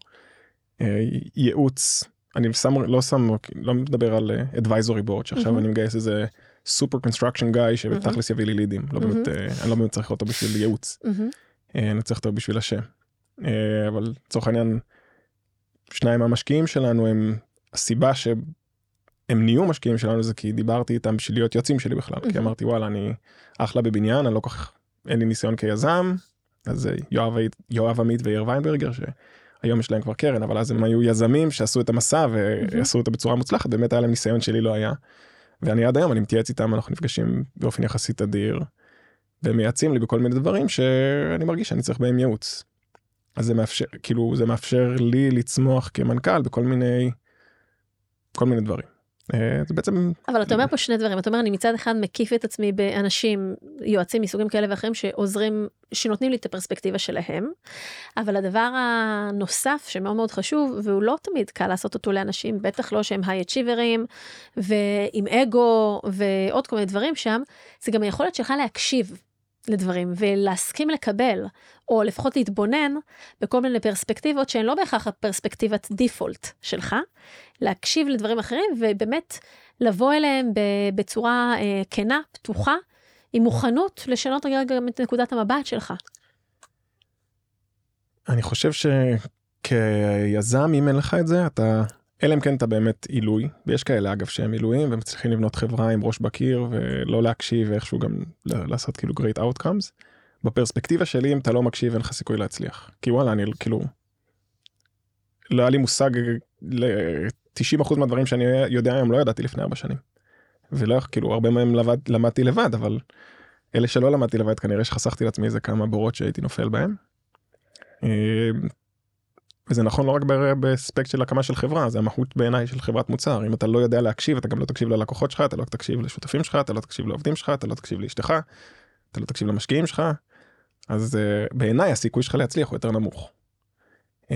אה, ייעוץ. אני שם, לא שם, לא מדבר על uh, advisory board, שעכשיו mm-hmm. אני מגייס איזה סופר construction guy שבתכלס יביא לי leads לא באמת אה, אני לא באמת צריך אותו בשביל ייעוץ. אה, אני צריך אותו בשביל השם. אה, אבל לצורך העניין שניים מהמשקיעים שלנו הם הסיבה שהם נהיו משקיעים שלנו זה כי דיברתי איתם בשביל להיות יועצים שלי בכלל. כי אמרתי וואלה אני אחלה בבניין אני לא כל כך אין לי ניסיון כיזם אז יואב, יואב עמית ויאיר ויינברגר שהיום יש להם כבר קרן אבל אז הם היו יזמים שעשו את המסע ועשו אותו בצורה מוצלחת באמת היה להם ניסיון שלי לא היה. ואני עד היום אני מתייעץ איתם אנחנו נפגשים באופן יחסית אדיר. והם מייעצים לי בכל מיני דברים שאני מרגיש שאני צריך בהם ייעוץ. אז זה מאפשר כאילו זה מאפשר לי לצמוח כמנכ"ל בכל מיני כל מיני דברים. אה, זה בעצם
אבל אתה אומר פה שני דברים אתה אומר אני מצד אחד מקיף את עצמי באנשים יועצים מסוגים כאלה ואחרים שעוזרים שנותנים לי את הפרספקטיבה שלהם. אבל הדבר הנוסף שמאוד מאוד חשוב והוא לא תמיד קל לעשות אותו לאנשים בטח לא שהם היי אצ'יברים ועם אגו ועוד כל מיני דברים שם זה גם היכולת שלך להקשיב לדברים ולהסכים לקבל או לפחות להתבונן בכל מיני פרספקטיבות שהן לא בהכרח הפרספקטיבת דיפולט שלך, להקשיב לדברים אחרים ובאמת לבוא אליהם בצורה אה, כנה, פתוחה, עם מוכנות לשנות רגע גם את נקודת המבט שלך.
אני חושב שכיזם אם אין לך את זה אתה אלא אם כן אתה באמת עילוי ויש כאלה אגב שהם עילויים ומצליחים לבנות חברה עם ראש בקיר ולא להקשיב ואיכשהו גם לעשות כאילו great outcomes. בפרספקטיבה שלי אם אתה לא מקשיב אין לך סיכוי להצליח כי וואלה אני כאילו לא היה לי מושג ל-90% מהדברים שאני יודע היום לא ידעתי לפני ארבע שנים. ולא כאילו הרבה מהם לבד, למדתי לבד אבל אלה שלא למדתי לבד כנראה שחסכתי לעצמי איזה כמה בורות שהייתי נופל בהם. וזה נכון לא רק באספקט של הקמה של חברה זה המהות בעיניי של חברת מוצר אם אתה לא יודע להקשיב אתה גם לא תקשיב ללקוחות שלך אתה לא תקשיב לשותפים שלך אתה לא תקשיב לעובדים שלך אתה לא תקשיב לאשתך אתה לא תקשיב למשקיעים שלך אז uh, בעיניי הסיכוי שלך להצליח הוא יותר נמוך. Uh,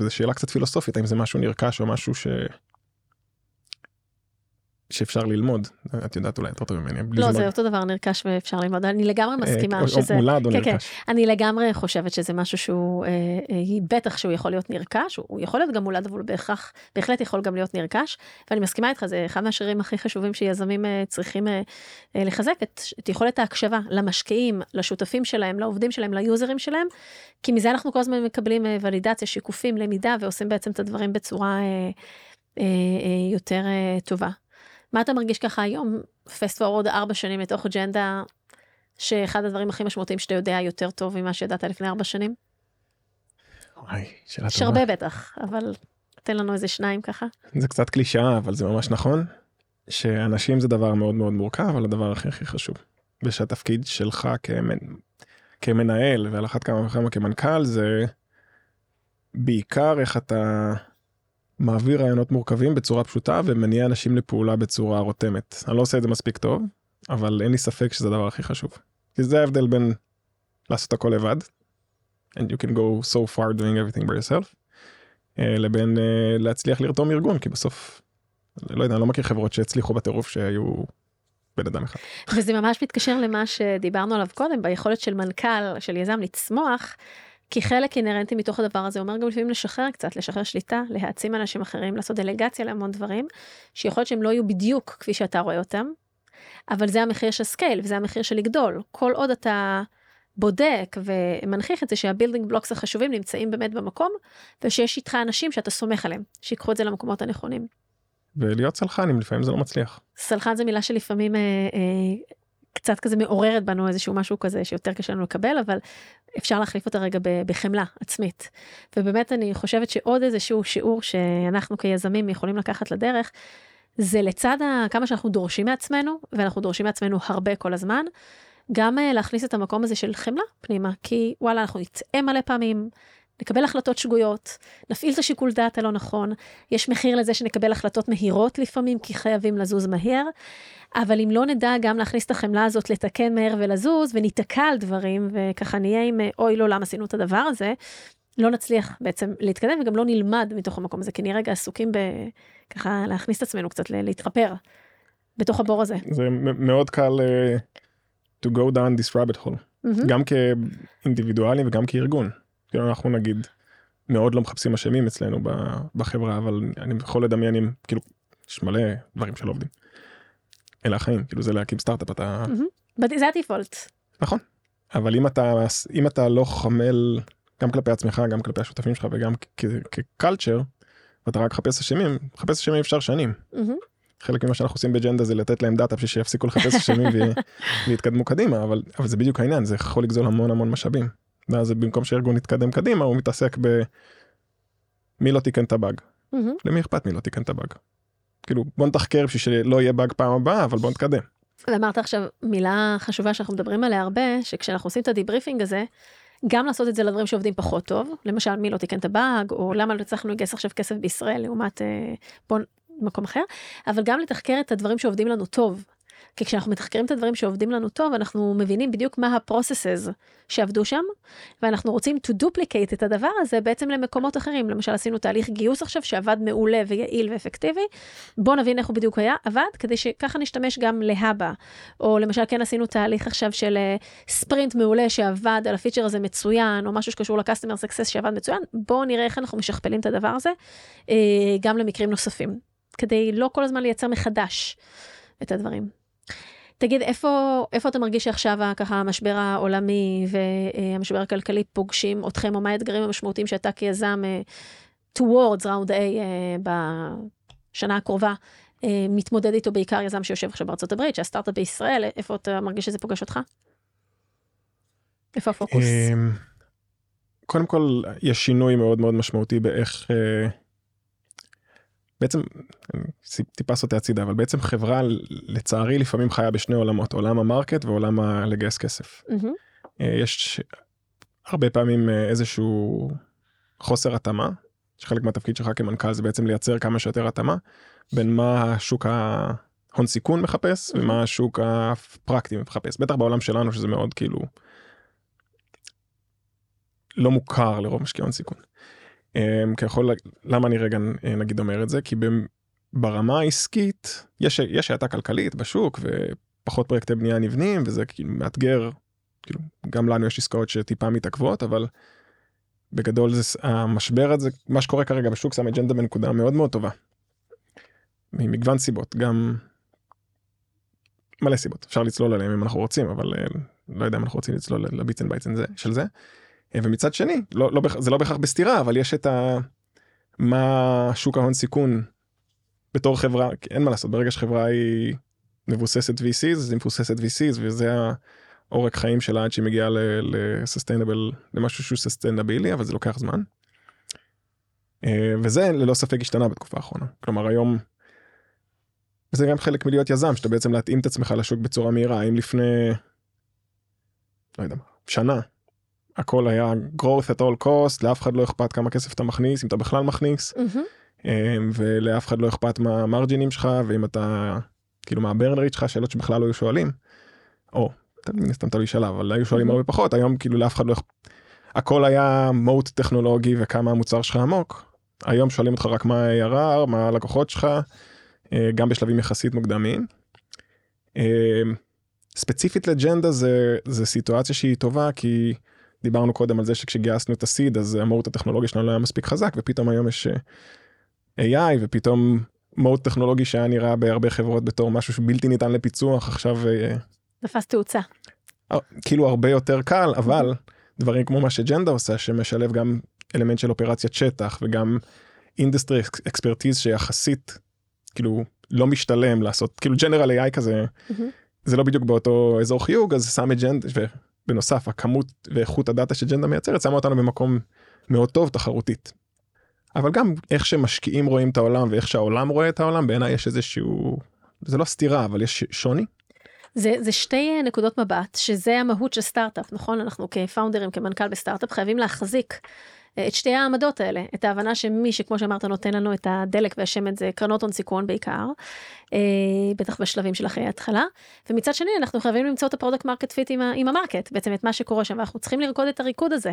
זו שאלה קצת פילוסופית האם זה משהו נרכש או משהו ש... שאפשר ללמוד את יודעת אולי יותר טוב ממני.
לא,
זה
אותו דבר נרכש ואפשר ללמוד, אני לגמרי
אה,
מסכימה שזה...
מולד או
כן, כן.
נרכש.
אני לגמרי חושבת שזה משהו שהוא, אה, אה, בטח שהוא יכול להיות נרכש, הוא- יכול להיות גם מולד, אבל הוא בהכרח, בהחלט יכול גם להיות נרכש, ואני מסכימה איתך, זה אחד מהשירים הכי חשובים שיזמים צריכים לחזק, את, יכולת ההקשבה למשקיעים, לשותפים שלהם, לעובדים שלהם, ליוזרים שלהם, כי מזה אנחנו כל הזמן מקבלים ולידציה, שיקופים, למידה, ועושים בעצם את הדברים בצורה יותר טובה. מה אתה מרגיש ככה היום, פסט פורוד ארבע שנים לתוך אג'נדה, שאחד הדברים הכי משמעותיים שאתה יודע יותר טוב ממה שידעת לפני ארבע שנים?
וואי, שאלה
יש
טובה.
הרבה בטח, אבל תן לנו איזה שניים ככה.
זה קצת קלישאה אבל זה ממש נכון. שאנשים זה דבר מאוד מאוד מורכב אבל הדבר הכי הכי חשוב. ושהתפקיד שלך כמנ... כמנהל ועל אחת כמה וכמה כמנכ"ל זה בעיקר איך אתה מעביר רעיונות מורכבים בצורה פשוטה ומניע אנשים לפעולה בצורה רותמת. אני לא עושה את זה מספיק טוב אבל אין לי ספק שזה הדבר הכי חשוב. כי זה ההבדל בין לעשות הכל לבד and you can go so far doing everything by yourself אה, לבין אה, להצליח לרתום ארגון כי בסוף לא יודע אני לא מכיר חברות שהצליחו בטירוף שהיו בן אדם אחד.
וזה ממש מתקשר למה שדיברנו עליו קודם, ביכולת של מנכ"ל, של יזם לצמוח, כי חלק אינהרנטי מתוך הדבר הזה אומר גם לפעמים לשחרר קצת, לשחרר שליטה, להעצים אנשים אחרים, לעשות דלגציה להמון דברים, שיכול להיות שהם לא יהיו בדיוק כפי שאתה רואה אותם, אבל זה המחיר של scale וזה המחיר של לגדול. כל עוד אתה בודק ומנכיח את זה שה building blocks החשובים נמצאים באמת במקום, ושיש איתך אנשים שאתה סומך עליהם, שיקחו את זה למקומות הנכונים.
ולהיות סלחנים לפעמים זה לא מצליח.
סלחן זה מילה שלפעמים אה, אה, קצת כזה מעוררת בנו איזשהו משהו כזה שיותר קשה לנו לקבל, אבל אפשר להחליף אותה רגע בחמלה עצמית. ובאמת אני חושבת שעוד איזשהו שיעור שאנחנו כיזמים יכולים לקחת לדרך, זה לצד כמה שאנחנו דורשים מעצמנו, ואנחנו דורשים מעצמנו הרבה כל הזמן, גם אה, להכניס את המקום הזה של חמלה פנימה, כי וואלה, אנחנו נטעה מלא פעמים, נקבל החלטות שגויות, נפעיל את השיקול דעת הלא נכון, יש מחיר לזה שנקבל החלטות מהירות לפעמים, כי חייבים לזוז מהר, אבל אם לא נדע גם להכניס את החמלה הזאת, לתקן מהר ולזוז, וניתקע על דברים, וככה נהיה עם אוי לא, למה עשינו את הדבר הזה, לא נצליח בעצם להתקדם וגם לא נלמד מתוך המקום הזה, כי נהיה רגע עסוקים בככה להכניס את עצמנו קצת, להתחפר בתוך הבור הזה.
זה מאוד קל אה, to go down this rabbit hole
מהמם.
גם כאינדיבידואלים וגם כארגון. כאילו אנחנו נגיד מאוד לא מחפשים אשמים אצלנו בחברה אבל אני יכול לדמיין אם כאילו יש מלא דברים שלא עובדים. אלה החיים כאילו זה להקים סטארט-אפ אתה
זה הדיפולט.
נכון אבל אם אתה אם אתה לא חומל גם כלפי עצמך גם כלפי השותפים שלך וגם כ culture ואתה רק מחפש אשמים מחפש אשמים אפשר שנים. חלק ממה שאנחנו עושים ב Genda זה לתת להם data בשביל שיפסיקו לחפש אשמים ויתקדמו קדימה אבל אבל זה בדיוק העניין זה יכול לגזול המון המון משאבים. ואז במקום שהארגון יתקדם קדימה הוא מתעסק ב... מי לא תיקן את הבאג
מהמם.
למי אכפת מי לא תיקן את הבאג. כאילו בוא נתחקר בשביל שלא יהיה באג פעם הבאה אבל בוא נתקדם.
ואמרת עכשיו מילה חשובה שאנחנו מדברים עליה הרבה, שכשאנחנו עושים את ה debriefing הזה, גם לעשות את זה לדברים שעובדים פחות טוב, למשל מי לא תיקן את הבאג, או למה לא הצלחנו לגייס עכשיו כסף בישראל לעומת אה, בוא מקום אחר, אבל גם לתחקר את הדברים שעובדים לנו טוב. כי כשאנחנו מתחקרים את הדברים שעובדים לנו טוב, אנחנו מבינים בדיוק מה ה-processes שעבדו שם, ואנחנו רוצים to duplicate את הדבר הזה בעצם למקומות אחרים. למשל, עשינו תהליך גיוס עכשיו שעבד מעולה ויעיל ואפקטיבי, בואו נבין איך הוא בדיוק היה, עבד, כדי שככה נשתמש גם להבא. או למשל, כן עשינו תהליך עכשיו של אה, ספרינט מעולה שעבד על הפיצ'ר הזה מצוין, או משהו שקשור ל-customer success שעבד מצוין, בואו נראה איך אנחנו משכפלים את הדבר הזה, אה, גם למקרים נוספים, כדי לא כל הזמן לייצר מחדש את הדברים. תגיד, איפה, איפה אתה מרגיש שעכשיו ככה המשבר העולמי והמשבר הכלכלי פוגשים אתכם, או מה האתגרים המשמעותיים שאתה כיזם אה, towards round A אה, בשנה הקרובה, אה, מתמודד איתו בעיקר יזם שיושב עכשיו בארצות הברית, שהסטארט-אפ בישראל, איפה אתה מרגיש שזה פוגש אותך? איפה הפוקוס?
אמ, קודם כל יש שינוי מאוד מאוד משמעותי באיך בעצם טיפה סוטה הצידה אבל בעצם חברה לצערי לפעמים חיה בשני עולמות עולם המרקט ועולם לגייס כסף. אה, יש הרבה פעמים אה, איזשהו חוסר התאמה שחלק מהתפקיד שלך כמנכ"ל זה בעצם לייצר כמה שיותר התאמה בין מה השוק ההון סיכון מחפש ומה השוק הפרקטי מחפש בטח בעולם שלנו שזה מאוד כאילו לא מוכר לרוב משקיעי הון סיכון. אה, כי יכול למה אני רגע אה, נגיד אומר את זה כי ברמה העסקית, יש, יש האטה כלכלית בשוק ופחות פרויקטי בנייה נבנים, וזה כאילו מאתגר, כאילו, גם לנו יש עסקאות שטיפה מתעכבות, אבל בגדול זה, המשבר הזה, מה שקורה כרגע בשוק שם את Genda בנקודה מאוד מאוד טובה. ממגוון סיבות, גם מלא סיבות, אפשר לצלול עליהם אם אנחנו רוצים, אבל אה, לא יודע אם אנחנו רוצים לצלול ל bits and bytes של זה. ומצד שני, לא, לא, זה לא בהכרח בסתירה, אבל יש את ה... מה שוק ההון סיכון בתור חברה, אין מה לעשות, ברגע שחברה היא מבוססת VCs, אז היא מבוססת VCs, וזה העורק חיים שלה עד שהיא מגיעה לסוסטיינבל, למשהו שהוא סוסטיינבילי, אבל זה לוקח זמן. אה, וזה ללא ספק השתנה בתקופה האחרונה. כלומר היום, וזה גם חלק מלהיות יזם, שאתה בעצם להתאים את עצמך לשוק בצורה מהירה. אם לפני, לא יודע מה, שנה, הכל היה growth at all cost, לאף אחד לא אכפת כמה כסף אתה מכניס, אם אתה בכלל מכניס, mm-hmm. ולאף אחד לא אכפת מה המרג'ינים שלך, ואם אתה, כאילו מה הברן ריט שלך, שאלות שבכלל לא היו שואלים, או, מן הסתם תלוי שלב, אבל היו שואלים mm-hmm. הרבה פחות, היום כאילו לאף אחד לא אכפת, הכל היה מוט טכנולוגי וכמה המוצר שלך עמוק, היום שואלים אותך רק מה ה-ARR, מה הלקוחות שלך, אה, גם בשלבים יחסית מוקדמים. אה, ספציפית לג'נדה זה, זה סיטואציה שהיא טובה כי דיברנו קודם על זה שכשגייסנו את הסיד אז המהות הטכנולוגי שלנו לא היה מספיק חזק ופתאום היום יש אה, AI ופתאום מהות טכנולוגי שהיה נראה בהרבה חברות בתור משהו שבלתי ניתן לפיצוח עכשיו.
תפס תאוצה.
כאילו הרבה יותר קל אבל דברים כמו מה ש Genda עושה שמשלב גם אלמנט של אופרציית שטח וגם industry expertise שיחסית כאילו לא משתלם לעשות כאילו general AI כזה mm-hmm. זה לא בדיוק באותו אזור חיוג אז שם את Genda ובנוסף הכמות ואיכות ה data ש Genda מייצרת שמה אותנו במקום מאוד טוב תחרותית. אבל גם איך שמשקיעים רואים את העולם ואיך שהעולם רואה את העולם בעיניי יש איזשהו זה לא סתירה אבל יש שוני.
זה, זה שתי נקודות מבט שזה המהות של סטארט-אפ נכון אנחנו כ founderים כמנכ"ל בסטארט-אפ חייבים להחזיק אה, את שתי העמדות האלה, את ההבנה שמי שכמו שאמרת נותן לנו את הדלק והשמן זה קרנות הון סיכון בעיקר, אה, בטח בשלבים של אחרי ההתחלה, ומצד שני אנחנו חייבים למצוא את ה product market fit עם, עם ה market, בעצם את מה שקורה שם, ואנחנו צריכים לרקוד את הריקוד הזה,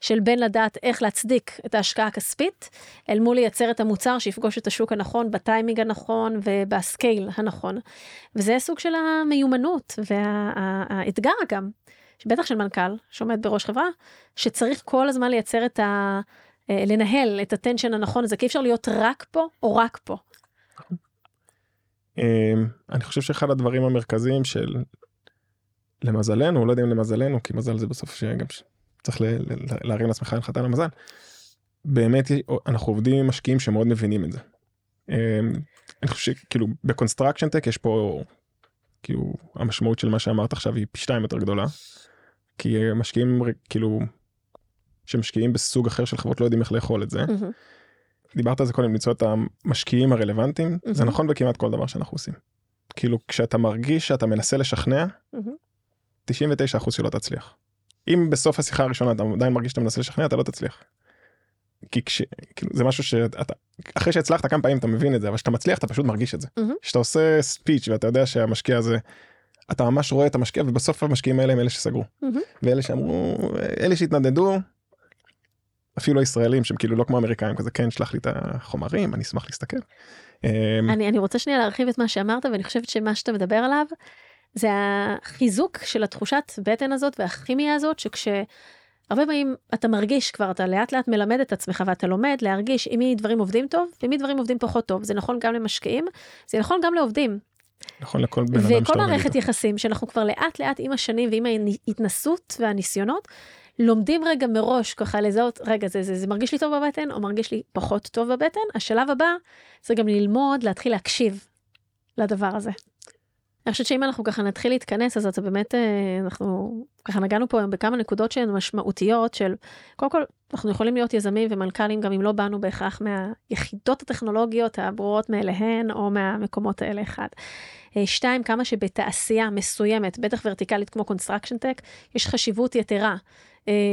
של בין לדעת איך להצדיק את ההשקעה הכספית, אל מול לייצר את המוצר שיפגוש את השוק הנכון, בטיימינג הנכון ובסקייל הנכון. וזה סוג של המיומנות והאתגר וה, גם. בטח של מנכ"ל שעומד בראש חברה, שצריך כל הזמן לייצר את ה... אה, לנהל את הטנשן הנכון הזה, כי אי אפשר להיות רק פה או רק פה.
אמ, אני חושב שאחד הדברים המרכזיים של למזלנו, לא יודע אם למזלנו, כי מזל זה בסוף שגם צריך להרים לעצמך חתן למזל, באמת אנחנו עובדים עם משקיעים שמאוד מבינים את זה. אמ, אני חושב שכאילו ב construction tech יש פה כאילו המשמעות של מה שאמרת עכשיו היא פי שתיים יותר גדולה. כי משקיעים כאילו שמשקיעים בסוג אחר של חברות לא יודעים איך לאכול את זה. Mm-hmm. דיברת על זה קודם למצוא את המשקיעים הרלוונטיים mm-hmm. זה נכון בכמעט כל דבר שאנחנו עושים. כאילו כשאתה מרגיש שאתה מנסה לשכנע mm-hmm. 99% שלא תצליח. אם בסוף השיחה הראשונה אתה עדיין מרגיש שאתה מנסה לשכנע אתה לא תצליח. כי כש... כאילו זה משהו שאתה אחרי שהצלחת כמה פעמים אתה מבין את זה אבל כשאתה מצליח אתה פשוט מרגיש את זה. כשאתה mm-hmm. עושה ספיץ' ואתה יודע שהמשקיע הזה אתה ממש רואה את המשקיע ובסוף המשקיעים האלה הם אלה שסגרו. Mm-hmm. ואלה שאמרו אלה שהתנדנדו אפילו הישראלים שהם כאילו לא כמו אמריקאים כזה כן שלח לי את החומרים אני אשמח להסתכל.
אמ, אני אני רוצה שנייה להרחיב את מה שאמרת ואני חושבת שמה שאתה מדבר עליו זה החיזוק של התחושת בטן הזאת והכימיה הזאת שכש... הרבה פעמים אתה מרגיש כבר אתה לאט לאט מלמד את עצמך ואתה לומד להרגיש עם מי דברים עובדים טוב ועם מי דברים עובדים פחות טוב זה נכון גם למשקיעים זה נכון גם לעובדים
נכון לכל בן אדם
וכל מערכת יחסים שאנחנו כבר לאט לאט עם השנים ועם ההתנסות והניסיונות לומדים רגע מראש ככה לזהות רגע זה, זה זה מרגיש לי טוב בבטן או מרגיש לי פחות טוב בבטן השלב הבא זה גם ללמוד להתחיל להקשיב לדבר הזה. אני חושבת שאם אנחנו ככה נתחיל להתכנס אז אתה באמת אה, אנחנו ככה נגענו פה היום בכמה נקודות שהן משמעותיות של קודם כל אנחנו יכולים להיות יזמים ומנכ"לים גם אם לא באנו בהכרח מהיחידות הטכנולוגיות הברורות מאליהן או מהמקומות האלה אחד. אה, שתיים כמה שבתעשייה מסוימת בטח ורטיקלית כמו construction tech יש חשיבות יתרה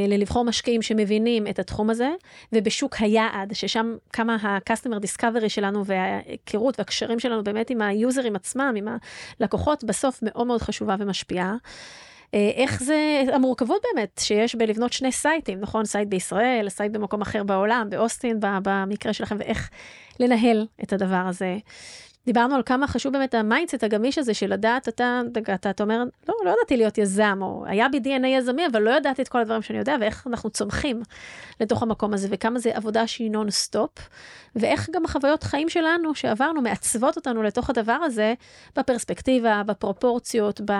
ללבחור משקיעים שמבינים את התחום הזה, ובשוק היעד, ששם כמה ה-customer discovery שלנו וההיכרות והקשרים שלנו באמת עם ה userים עצמם, עם הלקוחות, בסוף מאוד מאוד חשובה ומשפיעה. אה, איך זה, המורכבות באמת שיש בלבנות שני siteים, נכון? site בישראל, site במקום אחר בעולם, באוסטין במקרה שלכם, ואיך לנהל את הדבר הזה. דיברנו על כמה חשוב באמת ה mindset הגמיש הזה של לדעת, אתה, אתה, אתה אומר, לא, לא ידעתי להיות יזם, או היה בי DNA יזמי, אבל לא ידעתי את כל הדברים שאני יודע, ואיך אנחנו צומחים לתוך המקום הזה, וכמה זה עבודה שהיא נון-סטופ, ואיך גם החוויות חיים שלנו שעברנו מעצבות אותנו לתוך הדבר הזה, בפרספקטיבה, בפרופורציות, ב...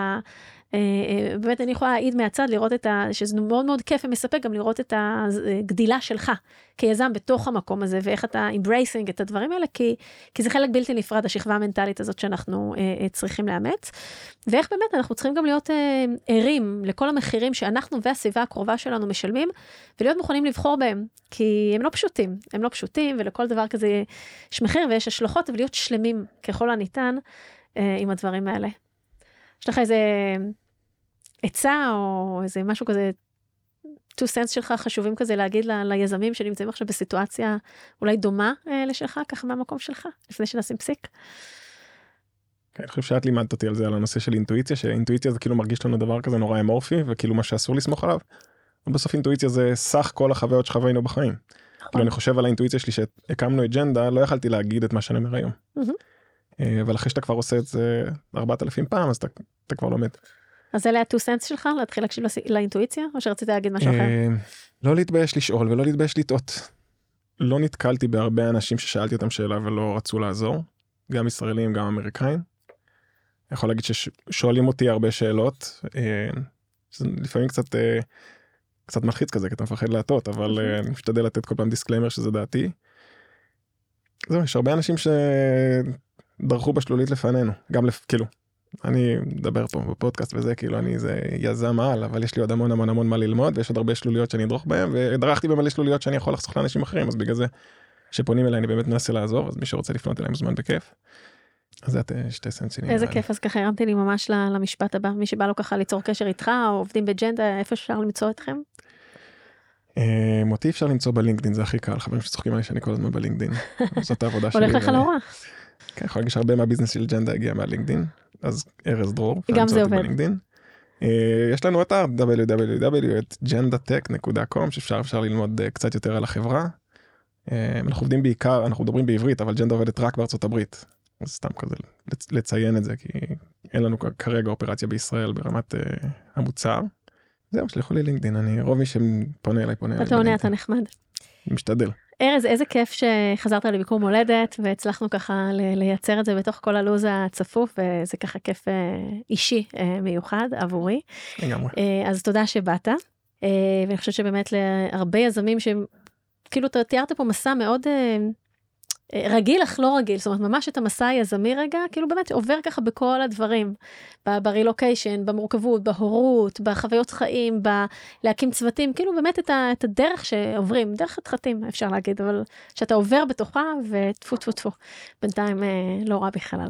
אה, אה, באמת אני יכולה להעיד מהצד, לראות את ה... שזה מאוד מאוד כיף ומספק גם לראות את הגדילה שלך כיזם בתוך המקום הזה, ואיך אתה embracing את הדברים האלה, כי, כי זה חלק בלתי נפרד, השכבה המנטלית הזאת שאנחנו אה, צריכים לאמץ, ואיך באמת אנחנו צריכים גם להיות אה, ערים לכל המחירים שאנחנו והסביבה הקרובה שלנו משלמים, ולהיות מוכנים לבחור בהם, כי הם לא פשוטים, הם לא פשוטים, ולכל דבר כזה יש מחיר ויש השלכות, ולהיות שלמים ככל הניתן אה, עם הדברים האלה. יש לך איזה עצה או איזה משהו כזה, two cents שלך חשובים כזה להגיד ל, ליזמים שנמצאים עכשיו בסיטואציה אולי דומה אה, לשלך, ככה מהמקום שלך, לפני שנשים פסיק?
כן, אני חושב שאת לימדת אותי על זה, על הנושא של אינטואיציה, שאינטואיציה זה כאילו מרגיש לנו דבר כזה נורא אמורפי, וכאילו מה שאסור לסמוך עליו. בסוף אינטואיציה זה סך כל החוויות שחווינו בחיים. נכון. כאילו אני חושב על האינטואיציה שלי שהקמנו אג'נדה, לא יכלתי להגיד את מה שאני אומר היום. אה, אבל אחרי שאתה כבר עושה את זה 4,000 פעם אז אתה, אתה כבר לומד.
אז אלה ה-2 סנס שלך להתחיל להקשיב לאינטואיציה או שרצית להגיד משהו אחר? אה,
לא להתבייש לשאול ולא להתבייש לטעות. לא נתקלתי בהרבה אנשים ששאלתי אותם שאלה ולא רצו לעזור, גם ישראלים גם אמריקאים. יכול להגיד ששואלים אותי הרבה שאלות, אה, לפעמים קצת קצת מלחיץ כזה כי אתה מפחד להטות אבל אני משתדל לתת כל פעם disclaimer שזה דעתי. זהו יש הרבה אנשים ש... דרכו בשלולית לפנינו גם לפ... כאילו אני מדבר פה בפודקאסט וזה כאילו אני זה יזם על אבל יש לי עוד המון המון המון מה ללמוד ויש עוד הרבה שלוליות שאני אדרוך בהם ודרכתי במלא שלוליות שאני יכול לחסוך לאנשים אחרים אז בגלל זה שפונים אליי אני באמת מנסה לעזור אז מי שרוצה לפנות אליי מוזמן בכיף. אז זה שתי סנסינים.
איזה כיף אז ככה הרמתי לי ממש למשפט הבא מי שבא לו ככה ליצור קשר איתך או עובדים בג'נדה איפה אפשר למצוא אתכם.
אותי אפשר למצוא בלינקדין זה הכי קל חברים שצוחקים עליי שאני כל הזמן בלינקדין זאת העבודה
שלי. הולך לך לא רע.
כן, יכול להגיד שהרבה מהביזנס של ג'נדה הגיע מהלינקדין, אז ארז דרור.
גם זה עובד. בלינקדין.
אה, יש לנו אתר www.gendatech.com שאפשר אפשר ללמוד אה, קצת יותר על החברה. אה, אנחנו עובדים בעיקר, אנחנו מדברים בעברית, אבל ג'נדה עובדת רק בארצות הברית. אז סתם כזה לציין את זה, כי אין לנו כרגע אופרציה בישראל ברמת המוצר. זהו, שלחו לי לינקדין, אני רוב מי שפונה אליי פונה אליי.
אתה עונה, אתה נחמד.
משתדל.
ארז, איזה כיף שחזרת לביקור מולדת והצלחנו ככה לייצר את זה בתוך כל הלו"ז הצפוף וזה ככה כיף אה, אישי אה, מיוחד עבורי.
לגמרי.
אה, אז תודה שבאת. ואני חושבת שבאמת להרבה יזמים שהם כאילו אתה תיארת פה מסע מאוד רגיל אך לא רגיל, זאת אומרת ממש את המסע היזמי רגע, כאילו באמת עובר ככה בכל הדברים, ברילוקיישן, במורכבות, בהורות, בחוויות חיים, בלהקים צוותים, כאילו באמת את, ה, את הדרך שעוברים, דרך חתחתים אפשר להגיד, אבל שאתה עובר בתוכה וטפו טפו טפו, בינתיים אה, לא רע בכלל.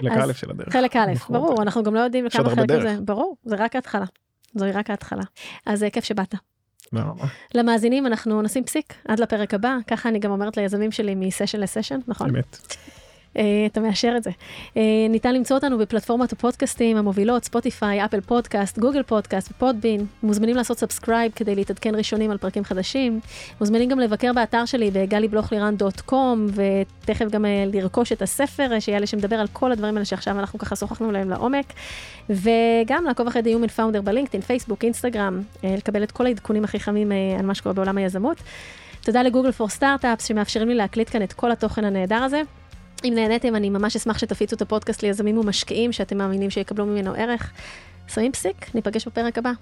חלק א' של הדרך.
חלק א', ברור, אנחנו גם לא יודעים כמה חלק זה, ברור, זה רק ההתחלה, זוהי רק ההתחלה. אז אה, כיף שבאת. למאזינים אנחנו נשים פסיק עד לפרק הבא, ככה אני גם אומרת ליזמים שלי מסשן לסשן, נכון?
אמת.
אה, אתה מאשר את זה. אה, ניתן למצוא אותנו בפלטפורמת הפודקאסטים המובילות, Spotify, Apple Podcast, Google Podcast ו Podbean. מוזמנים לעשות subscribe כדי להתעדכן ראשונים על פרקים חדשים. מוזמנים גם לבקר באתר שלי ב galiblochliran.com, ותכף גם אה, לרכוש את הספר שיעלה שמדבר על כל הדברים האלה שעכשיו אנחנו ככה שוחחנו עליהם לעומק. וגם לעקוב אחרי The Human Founder בלינקדאין, פייסבוק, אינסטגרם, לקבל את כל העדכונים הכי חמים על מה שקורה בעולם היזמות. תודה לגוגל פור סטארט-אפס שמאפשרים לי להקליט כאן את כל התוכן הנהדר הזה. אם נהניתם, אני ממש אשמח שתפיצו את הפודקאסט ליזמים ומשקיעים שאתם מאמינים שיקבלו ממנו ערך. שמים פסיק, ניפגש בפרק הבא.